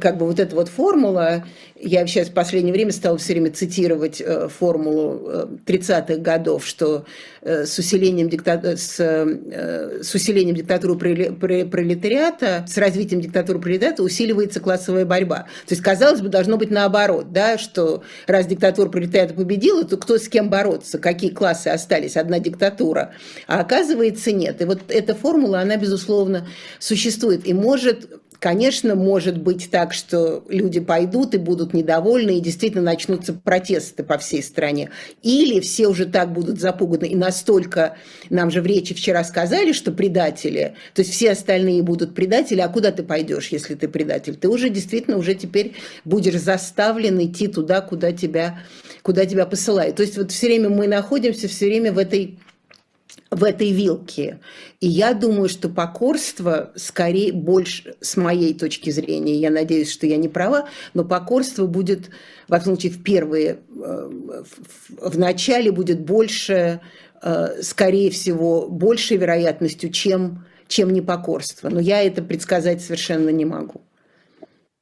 как бы вот эта вот формула, я сейчас в последнее время стала все время цитировать э, формулу 30-х э, годов, что э, с усилением, дикта... с, с усилением диктатуры пролетариата, с развитием диктатуры пролетариата усиливается классовая борьба. То есть, казалось бы, должно быть наоборот, да, что раз диктатура пролетариата победила, то кто с кем бороться, какие классы остались, одна диктатура. А оказывается, нет. И вот эта формула, она, безусловно, существует. И может Конечно, может быть так, что люди пойдут и будут недовольны, и действительно начнутся протесты по всей стране. Или все уже так будут запуганы, и настолько, нам же в речи вчера сказали, что предатели, то есть все остальные будут предатели, а куда ты пойдешь, если ты предатель? Ты уже действительно уже теперь будешь заставлен идти туда, куда тебя, куда тебя посылают. То есть вот все время мы находимся все время в этой в этой вилке. И я думаю, что покорство скорее больше, с моей точки зрения, я надеюсь, что я не права, но покорство будет, во всяком случае, в первые, э, в начале будет больше, э, скорее всего, большей вероятностью, чем, чем непокорство. Но я это предсказать совершенно не могу.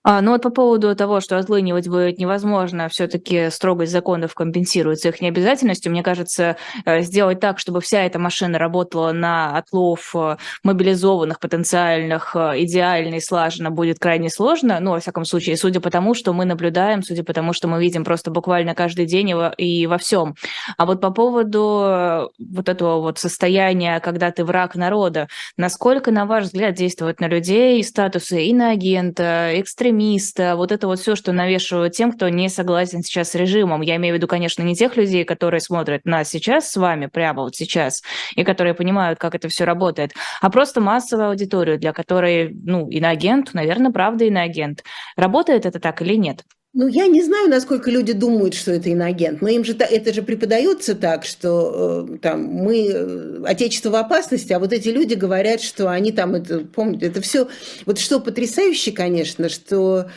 А, ну вот по поводу того, что отлынивать будет невозможно, все-таки строгость законов компенсируется их необязательностью. Мне кажется, э, сделать так, чтобы вся эта машина работала на отлов э, мобилизованных, потенциальных, э, идеально и слаженно будет крайне сложно. Ну, во всяком случае, судя по тому, что мы наблюдаем, судя по тому, что мы видим просто буквально каждый день и во всем. А вот по поводу вот этого вот состояния, когда ты враг народа, насколько, на ваш взгляд, действует на людей статусы иноагента, экстремиста, экстремиста, вот это вот все, что навешивают тем, кто не согласен сейчас с режимом. Я имею в виду, конечно, не тех людей, которые смотрят нас сейчас с вами, прямо вот сейчас, и которые понимают, как это все работает, а просто массовую аудиторию, для которой, ну, иноагент, наверное, правда иноагент. Работает это так или нет? Ну, я не знаю, насколько люди думают, что это иноагент, но им же это же преподается так, что э, там мы э, отечество в опасности, а вот эти люди говорят, что они там это помнят, это все. Вот что потрясающе, конечно, что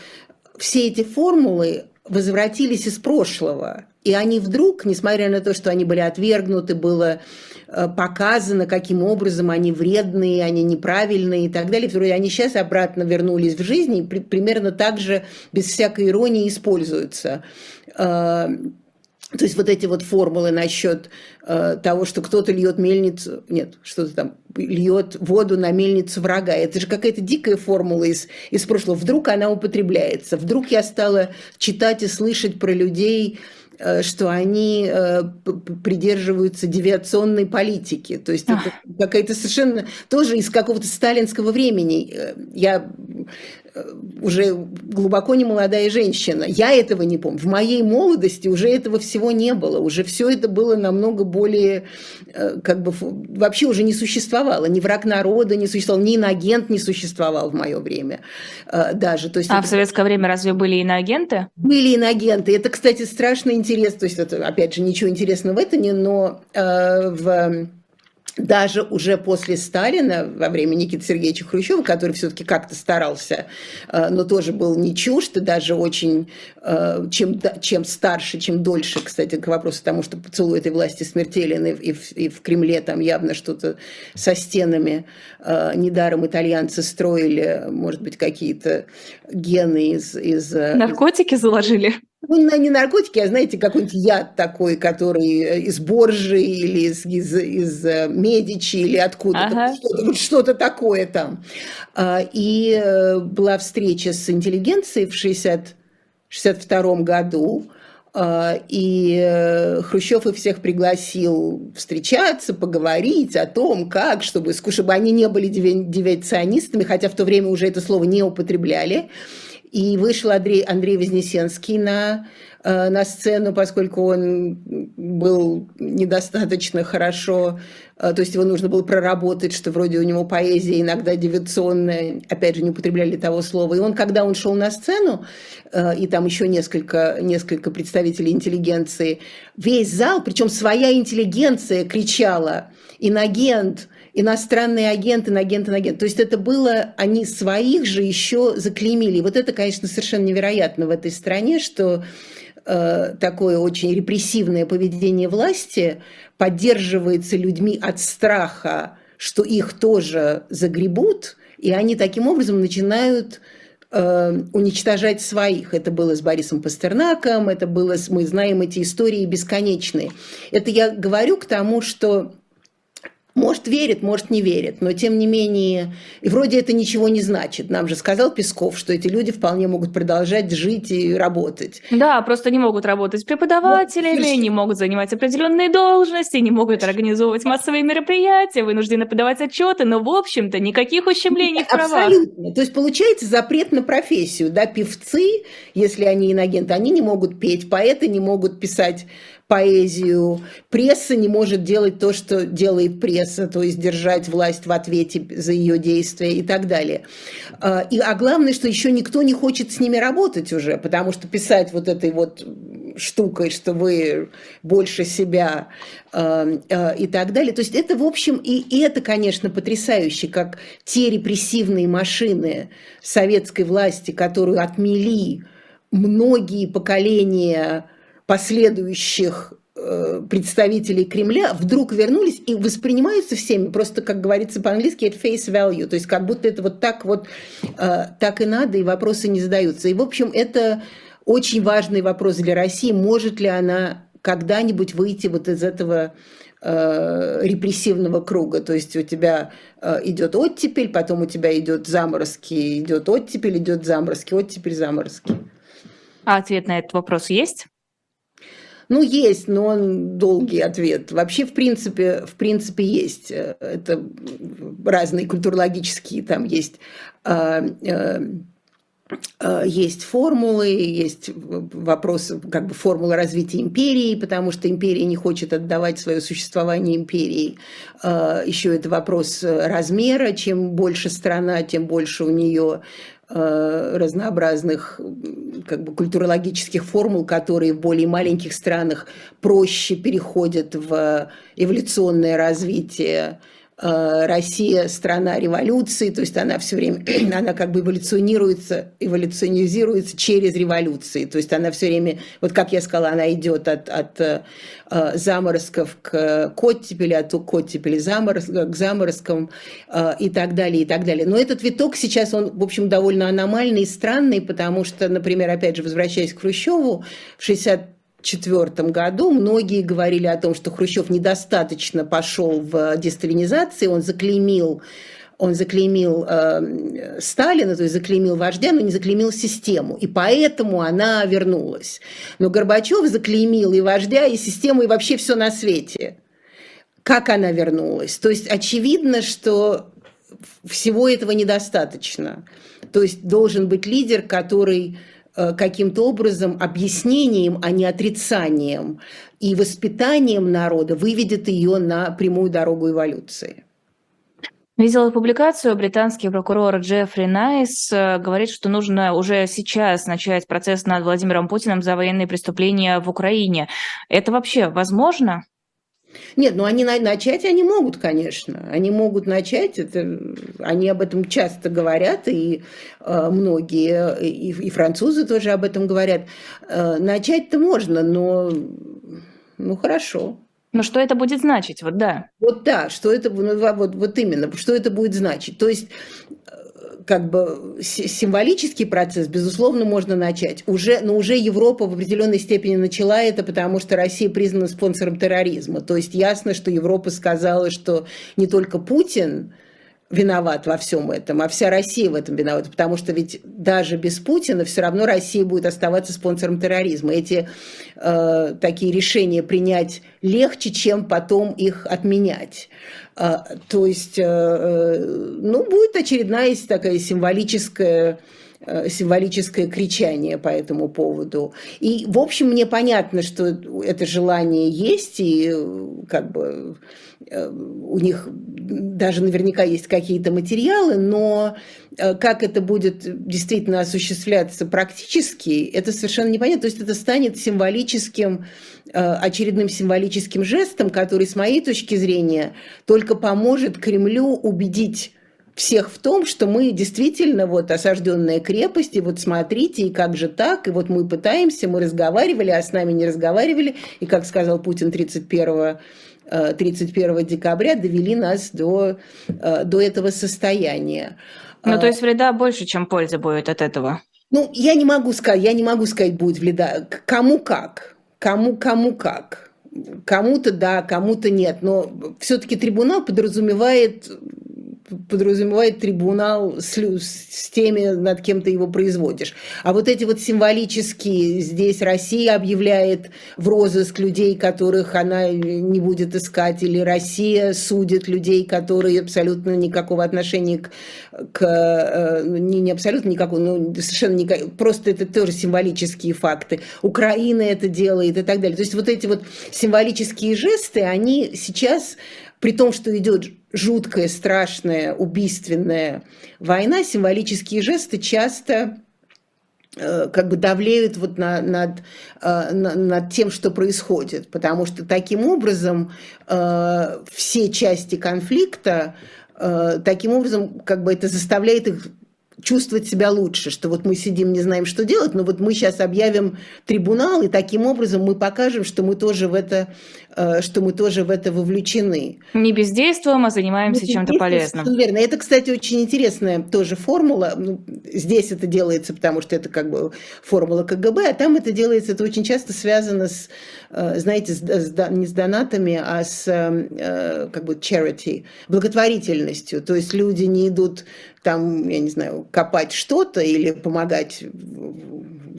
все эти формулы возвратились из прошлого, и они вдруг, несмотря на то, что они были отвергнуты, было Э, показано, каким образом они вредные, они неправильные и так далее. Вроде они сейчас обратно вернулись в жизнь и при, примерно так же, без всякой иронии, используются. Э, то есть вот эти вот формулы насчет э, того, что кто-то льет мельницу, нет, что-то там льет воду на мельницу врага. Это же какая-то дикая формула из, из прошлого. Вдруг она употребляется. Вдруг я стала читать и слышать про людей, что они э, придерживаются девиационной политики. То есть это какая-то совершенно тоже из какого-то сталинского времени. Э, я уже глубоко не молодая женщина. Я этого не помню. В моей молодости уже этого всего не было. Уже все это было намного более, э, как бы, вообще уже не существовало. Ни враг народа не существовал, ни иноагент не существовал в мое время э, даже. То есть а это... в советское время разве были иноагенты? Были иноагенты. Это, кстати, страшно интересно. То есть это, опять же, ничего интересного в этом не, но э, в даже уже после Сталина, во время Никиты Сергеевича Хрущева, который все-таки как-то старался, э, но тоже был не чужд, и даже очень, э, чем, чем старше, чем дольше, кстати, к вопросу тому, что поцелуй этой власти смертелен, и, в, и в Кремле там явно что-то со стенами. Э, недаром итальянцы строили, может быть, какие-то гены из... из Наркотики заложили? Ну, не наркотики, а, знаете, какой-нибудь яд такой, который э, из Боржи или из, из, из э, Медичи или откуда-то, ага. что-то, что-то такое там. А, и э, была встреча с интеллигенцией в 60, 62 году, а, и Хрущев их всех пригласил встречаться, поговорить о том, как, чтобы, чтобы они не были девиационистами, хотя в то время уже это слово не употребляли. И вышел Андрей, Андрей Вознесенский на, э, на сцену, поскольку он был недостаточно хорошо, э, то есть его нужно было проработать, что вроде у него поэзия иногда девиационная, опять же, не употребляли того слова. И он, когда он шел на сцену, э, и там еще несколько, несколько представителей интеллигенции, весь зал, причем своя интеллигенция кричала «Инагент!», иностранный агент, инагент, инагент. То есть это было, они своих же еще заклеймили. Вот это, конечно, совершенно невероятно в этой стране, что э, такое очень репрессивное поведение власти поддерживается людьми от страха, что их тоже загребут, и они таким образом начинают э, уничтожать своих. Это было с Борисом Пастернаком, это было, мы знаем эти истории бесконечные. Это я говорю к тому, что может, верит, может, не верит, но тем не менее, и вроде это ничего не значит. Нам же сказал Песков, что эти люди вполне могут продолжать жить и работать. Да, просто не могут работать преподавателями, вот, не могут занимать определенные должности, не могут организовывать массовые мероприятия, вынуждены подавать отчеты, но, в общем-то, никаких ущемлений в правах. Абсолютно. То есть, получается запрет на профессию. Да? Певцы, если они иногенты, они не могут петь, поэты не могут писать поэзию. Пресса не может делать то, что делает пресса, то есть держать власть в ответе за ее действия и так далее. А, и, а главное, что еще никто не хочет с ними работать уже, потому что писать вот этой вот штукой, что вы больше себя э, э, и так далее. То есть это, в общем, и, и это, конечно, потрясающе, как те репрессивные машины советской власти, которую отмели многие поколения последующих э, представителей Кремля вдруг вернулись и воспринимаются всеми просто, как говорится по-английски, at face value, то есть как будто это вот так вот, э, так и надо, и вопросы не задаются. И, в общем, это очень важный вопрос для России, может ли она когда-нибудь выйти вот из этого э, репрессивного круга. То есть у тебя идет оттепель, потом у тебя идет заморозки, идет оттепель, идет заморозки, оттепель, заморозки. А ответ на этот вопрос есть? Ну, есть, но он долгий ответ. Вообще, в принципе, в принципе, есть. Это разные культурологические, там есть а, а, а, есть формулы, есть вопросы, как бы формула развития империи, потому что империя не хочет отдавать свое существование империи. Еще это вопрос размера. Чем больше страна, тем больше у нее Э, разнообразных как бы, культурологических формул, которые в более маленьких странах проще переходят в эволюционное развитие. Э, Россия страна революции, то есть она все время, она как бы эволюционируется, эволюционизируется через революции, то есть она все время, вот как я сказала, она идет от, от э, заморозков к оттепели, от оттепели заморозк, к заморозкам э, и так далее, и так далее. Но этот виток сейчас, он, в общем, довольно аномальный и странный, потому что, например, опять же, возвращаясь к Хрущеву, в 60 1994 году многие говорили о том, что Хрущев недостаточно пошел в десталинизации, он заклеймил он заклеймил э, Сталина, то есть заклеймил вождя, но не заклеймил систему. И поэтому она вернулась. Но Горбачев заклеймил и вождя, и систему, и вообще все на свете. Как она вернулась? То есть очевидно, что всего этого недостаточно. То есть должен быть лидер, который каким-то образом объяснением, а не отрицанием и воспитанием народа выведет ее на прямую дорогу эволюции. Видела публикацию, британский прокурор Джеффри Найс э, говорит, что нужно уже сейчас начать процесс над Владимиром Путиным за военные преступления в Украине. Это вообще возможно? Нет, ну они начать они могут, конечно. Они могут начать, это, они об этом часто говорят, и э, многие, и, и французы тоже об этом говорят. Э, начать-то можно, но ну хорошо. Ну что это будет значить, вот да. Вот да, что это, ну, вот, вот именно, что это будет значить. То есть как бы символический процесс, безусловно, можно начать. Уже, но уже Европа в определенной степени начала это, потому что Россия признана спонсором терроризма. То есть ясно, что Европа сказала, что не только Путин виноват во всем этом, а вся Россия в этом виновата, потому что ведь даже без Путина все равно Россия будет оставаться спонсором терроризма. Эти э, такие решения принять легче, чем потом их отменять. Э, то есть, э, э ну, будет очередная такая символическая символическое кричание по этому поводу. И, в общем, мне понятно, что это желание есть, и как бы у них даже наверняка есть какие-то материалы, но э, как это будет действительно осуществляться практически, это совершенно непонятно. То есть это станет символическим, э, очередным символическим жестом, который, с моей точки зрения, только поможет Кремлю убедить всех в том, что мы действительно вот осажденная крепость, и вот смотрите, и как же так, и вот мы пытаемся, мы разговаривали, а с нами не разговаривали, и как сказал Путин 31 31 декабря довели нас до, э, до этого состояния. Ну, то есть вреда больше, чем польза будет от этого? Ну, я не могу сказать, я не могу сказать, будет вреда. Кому как? Кому, кому как? Кому-то да, кому-то нет. Но все-таки трибунал подразумевает подразумевает трибунал с, с теми, над кем ты его производишь. А вот эти вот символические, здесь Россия объявляет в розыск людей, которых она не будет искать, или Россия судит людей, которые абсолютно никакого отношения к, к э, не, не абсолютно никакого, ну, совершенно никак, просто это тоже символические факты. Украина это делает и так далее. То есть вот эти вот символические жесты, они сейчас при том, что идет жуткая, страшная, убийственная война, символические жесты часто э, как бы давлеют вот на, над, э, на, над тем, что происходит. Потому что таким образом э, все части конфликта, таким образом как бы это заставляет их чувствовать себя лучше, что вот мы сидим, не знаем, что делать, но вот мы сейчас объявим трибунал, и таким образом мы покажем, что мы тоже в это, э, что мы тоже в это вовлечены. Не бездействуем, а занимаемся чем-то полезным. Верно. Это, кстати, очень интересная тоже формула. Ну, здесь это делается, потому что это как бы формула КГБ, а там это делается, это очень часто связано с, э, знаете, с, с, не с донатами, а с э, как бы charity, благотворительностью. То есть люди не идут там, я не знаю, копать что-то или помогать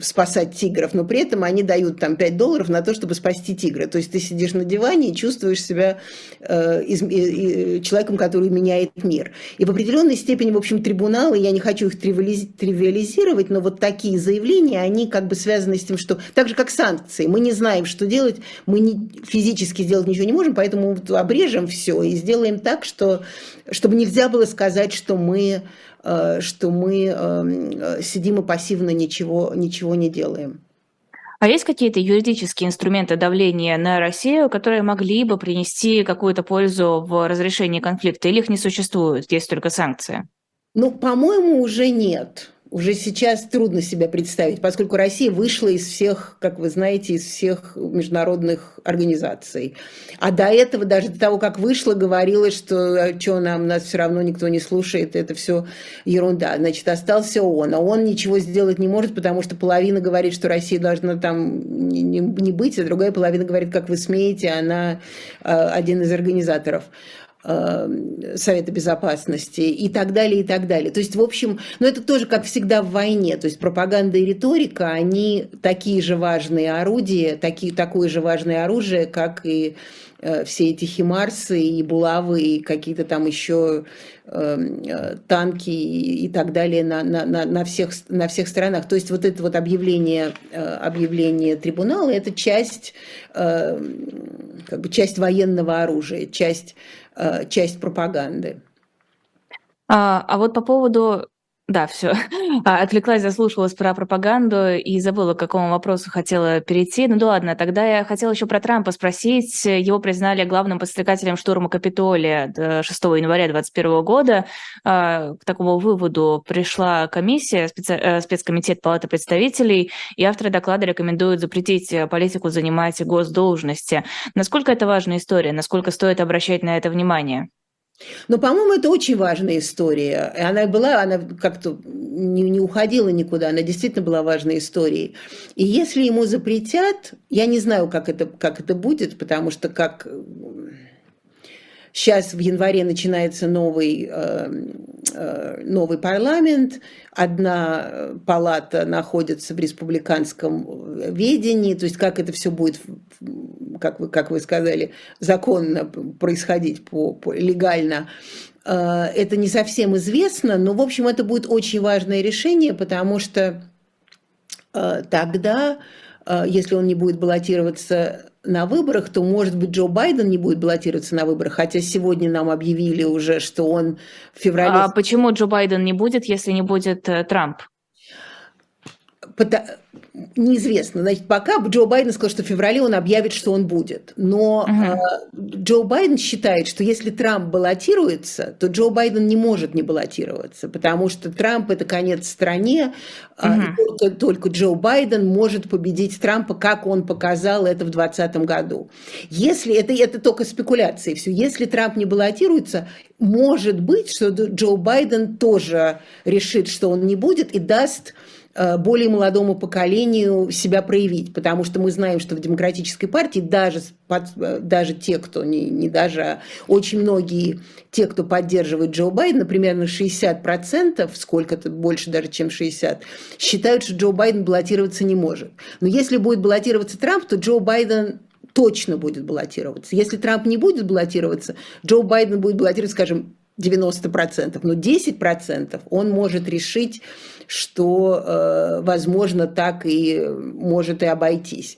спасать тигров, но при этом они дают там 5 долларов на то, чтобы спасти тигра. То есть ты сидишь на диване и чувствуешь себя э, из, э, человеком, который меняет мир. И в определенной степени, в общем, трибуналы, я не хочу их тривиализировать, но вот такие заявления, они как бы связаны с тем, что так же, как санкции, мы не знаем, что делать, мы не, физически сделать ничего не можем, поэтому обрежем все и сделаем так, что, чтобы нельзя было сказать, что мы что мы эм, э, сидим и пассивно ничего, ничего не делаем. А есть какие-то юридические инструменты давления на Россию, которые могли бы принести какую-то пользу в разрешении конфликта, или их не существует, есть только санкции? Ну, по-моему, уже нет уже сейчас трудно себя представить, поскольку Россия вышла из всех, как вы знаете, из всех международных организаций. А до этого, даже до того, как вышла, говорила, что «А что нам, нас все равно никто не слушает, это все ерунда. Значит, остался он, а он ничего сделать не может, потому что половина говорит, что Россия должна там не, быть, а другая половина говорит, как вы смеете, она э, один из организаторов. Э, Совета Безопасности и так далее, и так далее. То есть, в общем, ну это тоже, как всегда в войне, то есть пропаганда и риторика, они такие же важные орудия, такие, такое же важное оружие, как и э, все эти химарсы и булавы и какие-то там еще эм, э, танки и, так далее на, на, на, на, всех, на всех сторонах. То есть вот это вот объявление, э, объявление трибунала – это часть, э, как бы часть военного оружия, часть часть пропаганды. А, а вот по поводу Да, все. А, отвлеклась, заслушалась про пропаганду и забыла, к какому вопросу хотела перейти. Ну да ладно, тогда я хотела еще про Трампа спросить. Его признали главным подстрекателем штурма Капитолия 6 января 2021 года. А, к такому выводу пришла комиссия. Э, спецкомитет Палаты представителей, и авторы доклада рекомендуют запретить политику занимать госдолжности. Насколько это важная история? Насколько стоит обращать на это внимание? Но, по-моему, это очень важная история. И она была, она как-то не, не уходила никуда, она действительно была важной историей. И если ему запретят, я не знаю, как это, как это будет, потому что как Сейчас в январе начинается новый, э, э, новый парламент. Одна палата находится в республиканском ведении. То есть как это все будет, как вы, как вы сказали, законно происходить, по, по, легально, э, это не совсем известно. Но, в общем, это будет очень важное решение, потому что тогда, если он не будет баллотироваться на выборах, то, может быть, Джо Байден не будет баллотироваться на выборах, хотя сегодня нам объявили уже, что он в феврале... А почему Джо Байден не будет, если не будет э, Трамп? Неизвестно. Значит, пока Джо Байден сказал, что в феврале он объявит, что он будет. Но угу. э, Джо Байден считает, что если Трамп баллотируется, то Джо Байден не может не баллотироваться, потому что Трамп – это конец стране, угу. и только, только Джо Байден может победить Трампа, как он показал это в 2020 году. Если это, это только спекуляции, все. Если Трамп не баллотируется, может быть, что Джо Байден тоже решит, что он не будет и даст более молодому поколению себя проявить, потому что мы знаем, что в демократической партии даже, э, даже те, кто не, не даже, а очень многие те, кто поддерживает Джо Байдена, примерно 60%, сколько-то больше даже, чем 60, считают, что Джо Байден баллотироваться не может. Но если будет баллотироваться Трамп, то Джо Байден точно будет баллотироваться. Если Трамп не будет баллотироваться, Джо Байден будет баллотироваться, скажем, 90%, но 10% он может решить, что, э, возможно, так и может и обойтись.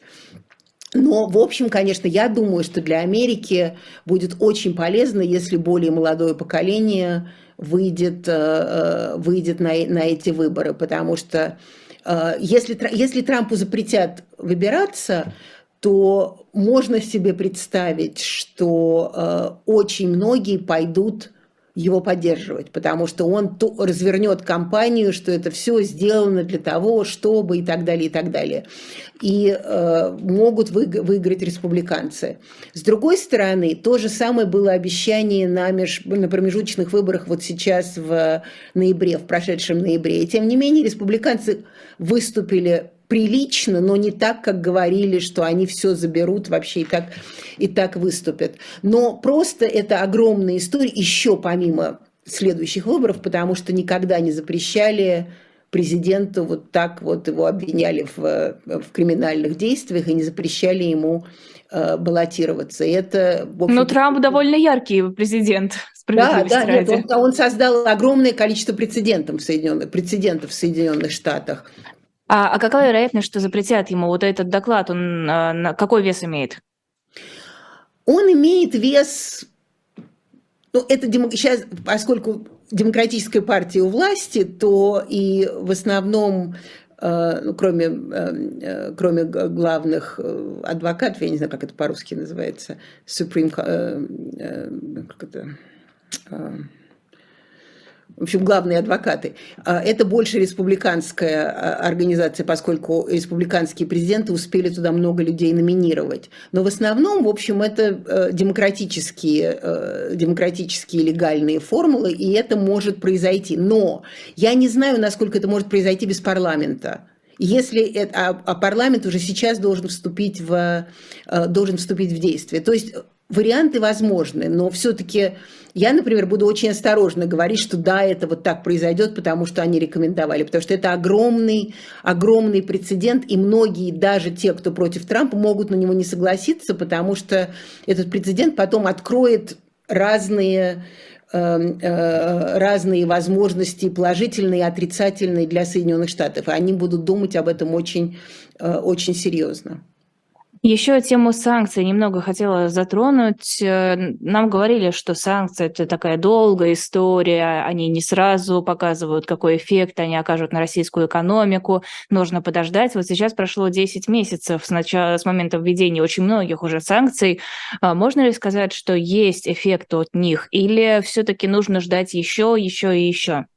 Но, в общем, конечно, я думаю, что для Америки будет очень полезно, если более молодое поколение выйдет, э, э, выйдет на, на эти выборы, потому что если, если Трампу запретят выбираться, то можно себе представить, что очень многие пойдут его поддерживать, потому что он развернет кампанию, что это все сделано для того, чтобы и так далее, и так далее. И э, могут вы, выиграть республиканцы. С другой стороны, то же самое было обещание на, меж, на промежуточных выборах вот сейчас в ноябре, в прошедшем ноябре. И тем не менее республиканцы выступили прилично, но не так, как говорили, что они все заберут вообще и так, и так выступят. Но просто это огромная история, еще помимо следующих выборов, потому что никогда не запрещали президенту вот так вот его обвиняли в, в криминальных действиях и не запрещали ему э, баллотироваться. И это, Но Трамп довольно яркий президент. Да, да, нет, он, он создал огромное количество прецедентов в Соединенных, прецедентов в Соединенных Штатах. А, а какая вероятность, что запретят ему вот этот доклад? Он а, какой вес имеет? Он имеет вес... Ну, это дем... сейчас, поскольку демократическая партия у власти, то и в основном э, ну, кроме, э, э, кроме главных адвокатов, я не знаю, как это по-русски называется, Supreme, как это, в общем, главные адвокаты. А, это больше республиканская а, организация, поскольку республиканские президенты успели туда много людей номинировать. Но в основном, в общем, это э, демократические, э, демократические легальные формулы, и это может произойти. Но я не знаю, насколько это может произойти без парламента. Если это, а, а парламент уже сейчас должен вступить в, э, должен вступить в действие. То есть варианты возможны, но все-таки я, например, буду очень осторожно говорить, что да, это вот так произойдет, потому что они рекомендовали, потому что это огромный, огромный прецедент, и многие, даже те, кто против Трампа, могут на него не согласиться, потому что этот прецедент потом откроет разные эм, э, разные возможности, положительные и отрицательные для Соединенных Штатов. И они будут думать об этом очень, э, очень серьезно. Еще тему санкций немного хотела затронуть. Э, нам говорили, что санкции – это такая долгая история, они не сразу показывают, какой эффект они окажут на российскую экономику, нужно подождать. Вот сейчас прошло 10 месяцев с, начала, с момента введения очень многих уже санкций. А можно ли сказать, что есть эффект от них, или все-таки нужно ждать еще, еще и еще?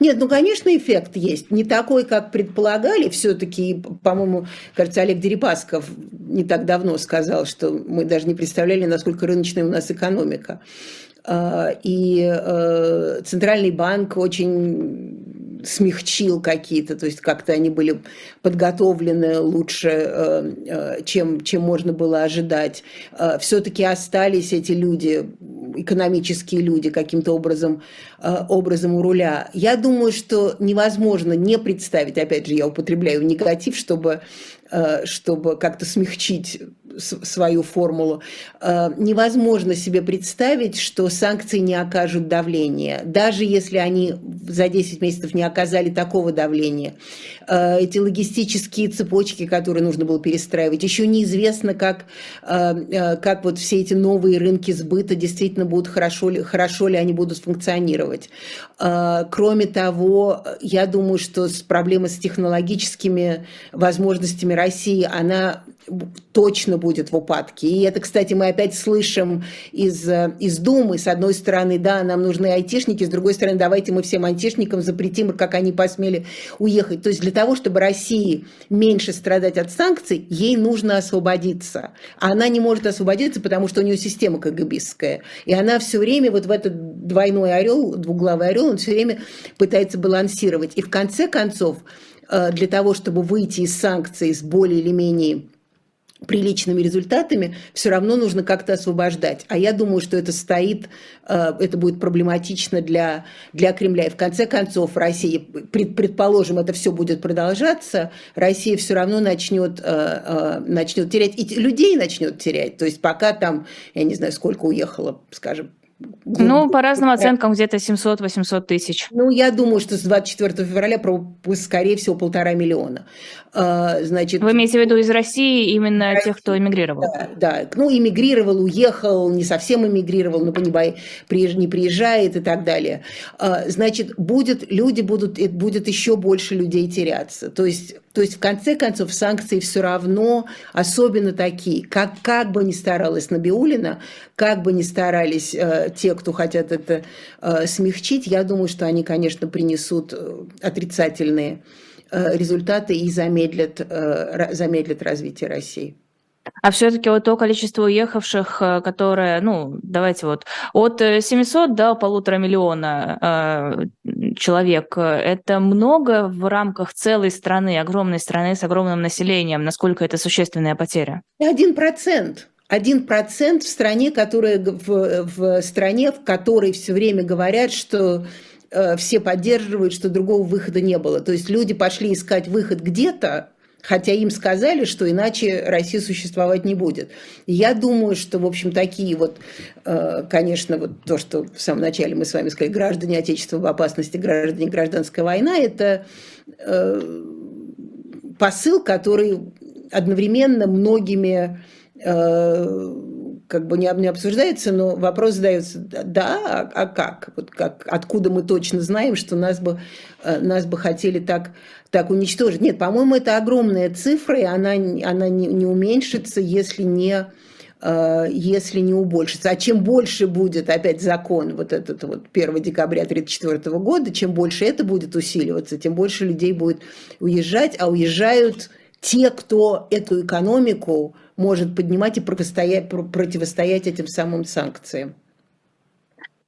Нет, ну, конечно, эффект есть. Не такой, как предполагали. Все-таки, по-моему, кажется, Олег Дерипасков не так давно сказал, что мы даже не представляли, насколько рыночная у нас экономика. А, и э, Центральный банк очень смягчил какие-то, то есть как-то они были подготовлены лучше, э, э, чем, чем можно было ожидать. Э, Все-таки остались эти люди, экономические люди, каким-то образом, образом у руля. Я думаю, что невозможно не представить, опять же, я употребляю негатив, чтобы чтобы как-то смягчить свою формулу. Э, невозможно себе представить, что санкции не окажут давления, даже если они за 10 месяцев не оказали такого давления. Э, эти логистические цепочки, которые нужно было перестраивать, еще неизвестно, как, э, как вот все эти новые рынки сбыта действительно будут хорошо ли, хорошо ли они будут функционировать. Кроме того, я думаю, что с проблемой с технологическими возможностями России, она точно будет в упадке. И это, кстати, мы опять слышим из, э, из Думы. С одной стороны, да, нам нужны айтишники, с другой стороны, давайте мы всем айтишникам запретим, как они посмели уехать. То есть для того, чтобы России меньше страдать от санкций, ей нужно освободиться. А она не может освободиться, потому что у нее система КГБистская. И она все время вот в этот двойной орел, двуглавый орел, он все время пытается балансировать. И в конце концов, э, для того, чтобы выйти из санкций с более или менее приличными результатами, все равно нужно как-то освобождать. А я думаю, что это стоит, э, это будет проблематично для, для Кремля. И в конце концов Россия, предположим, это все будет продолжаться, Россия все равно начнет, э, э, начнет терять, и людей начнет терять. То есть пока там, я не знаю, сколько уехало, скажем, ну, по разным оценкам, где-то 700-800 тысяч. Ну, я думаю, что с 24 февраля, скорее всего, полтора миллиона. А, значит, Вы имеете в виду из России именно России, тех, кто эмигрировал? Да, да, ну, эмигрировал, уехал, не совсем эмигрировал, но не приезжает и так далее. А, значит, будет, люди будут, будет еще больше людей теряться. То есть, то есть, в конце концов, санкции все равно, особенно такие, как, как бы ни старалась Набиулина, как бы ни старались э, те, кто хотят это э, смягчить, я думаю, что они, конечно, принесут э, отрицательные Э, результаты и замедлят, э, замедлят развитие России. А все-таки вот то количество уехавших, э, которое, ну, давайте вот, от 700 до полутора миллиона э, человек, это много в рамках целой страны, огромной страны с огромным населением? Насколько это существенная потеря? Один процент. Один процент в стране, которая, в, в стране, в которой все время говорят, что Э, все поддерживают, что другого выхода не было. То есть люди пошли искать выход где-то, хотя им сказали, что иначе Россия существовать не будет. Я думаю, что, в общем, такие вот, э, конечно, вот то, что в самом начале мы с вами сказали, граждане Отечества в опасности, граждане гражданская война, это э, посыл, который одновременно многими как бы не, обсуждается, но вопрос задается, да, а, а как? Вот как? Откуда мы точно знаем, что нас бы, э, нас бы хотели так, так уничтожить? Нет, по-моему, это огромная цифра, и она, она не, не уменьшится, если не э, если не убольшится. А чем больше будет опять закон, вот этот вот 1 декабря 1934 года, чем больше это будет усиливаться, тем больше людей будет уезжать, а уезжают те, кто эту экономику может поднимать и противостоять, этим самым санкциям.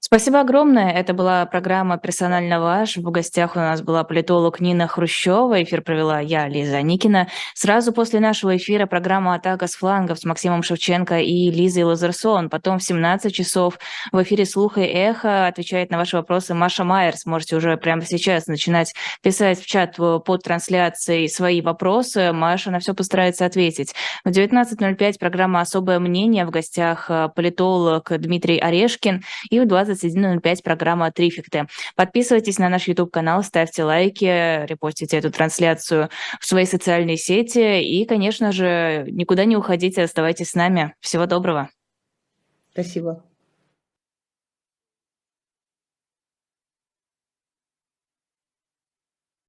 Спасибо огромное. Это была программа «Персонально ваш». В гостях у нас была политолог Нина Хрущева. Эфир провела я, Лиза Никина. Сразу после нашего эфира программа «Атака с флангов» с Максимом Шевченко и Лизой Лазерсон. Потом в 17 часов в эфире «Слух и эхо» отвечает на ваши вопросы Маша Майерс. Можете уже прямо сейчас начинать писать в чат под трансляцией свои вопросы. Маша на все постарается ответить. В 19.05 программа «Особое мнение». В гостях политолог Дмитрий Орешкин. И в 20 21.05 программа «Трификты». Подписывайтесь на наш YouTube-канал, ставьте лайки, репостите эту трансляцию в свои социальные сети и, конечно же, никуда не уходите, оставайтесь с нами. Всего доброго. Спасибо.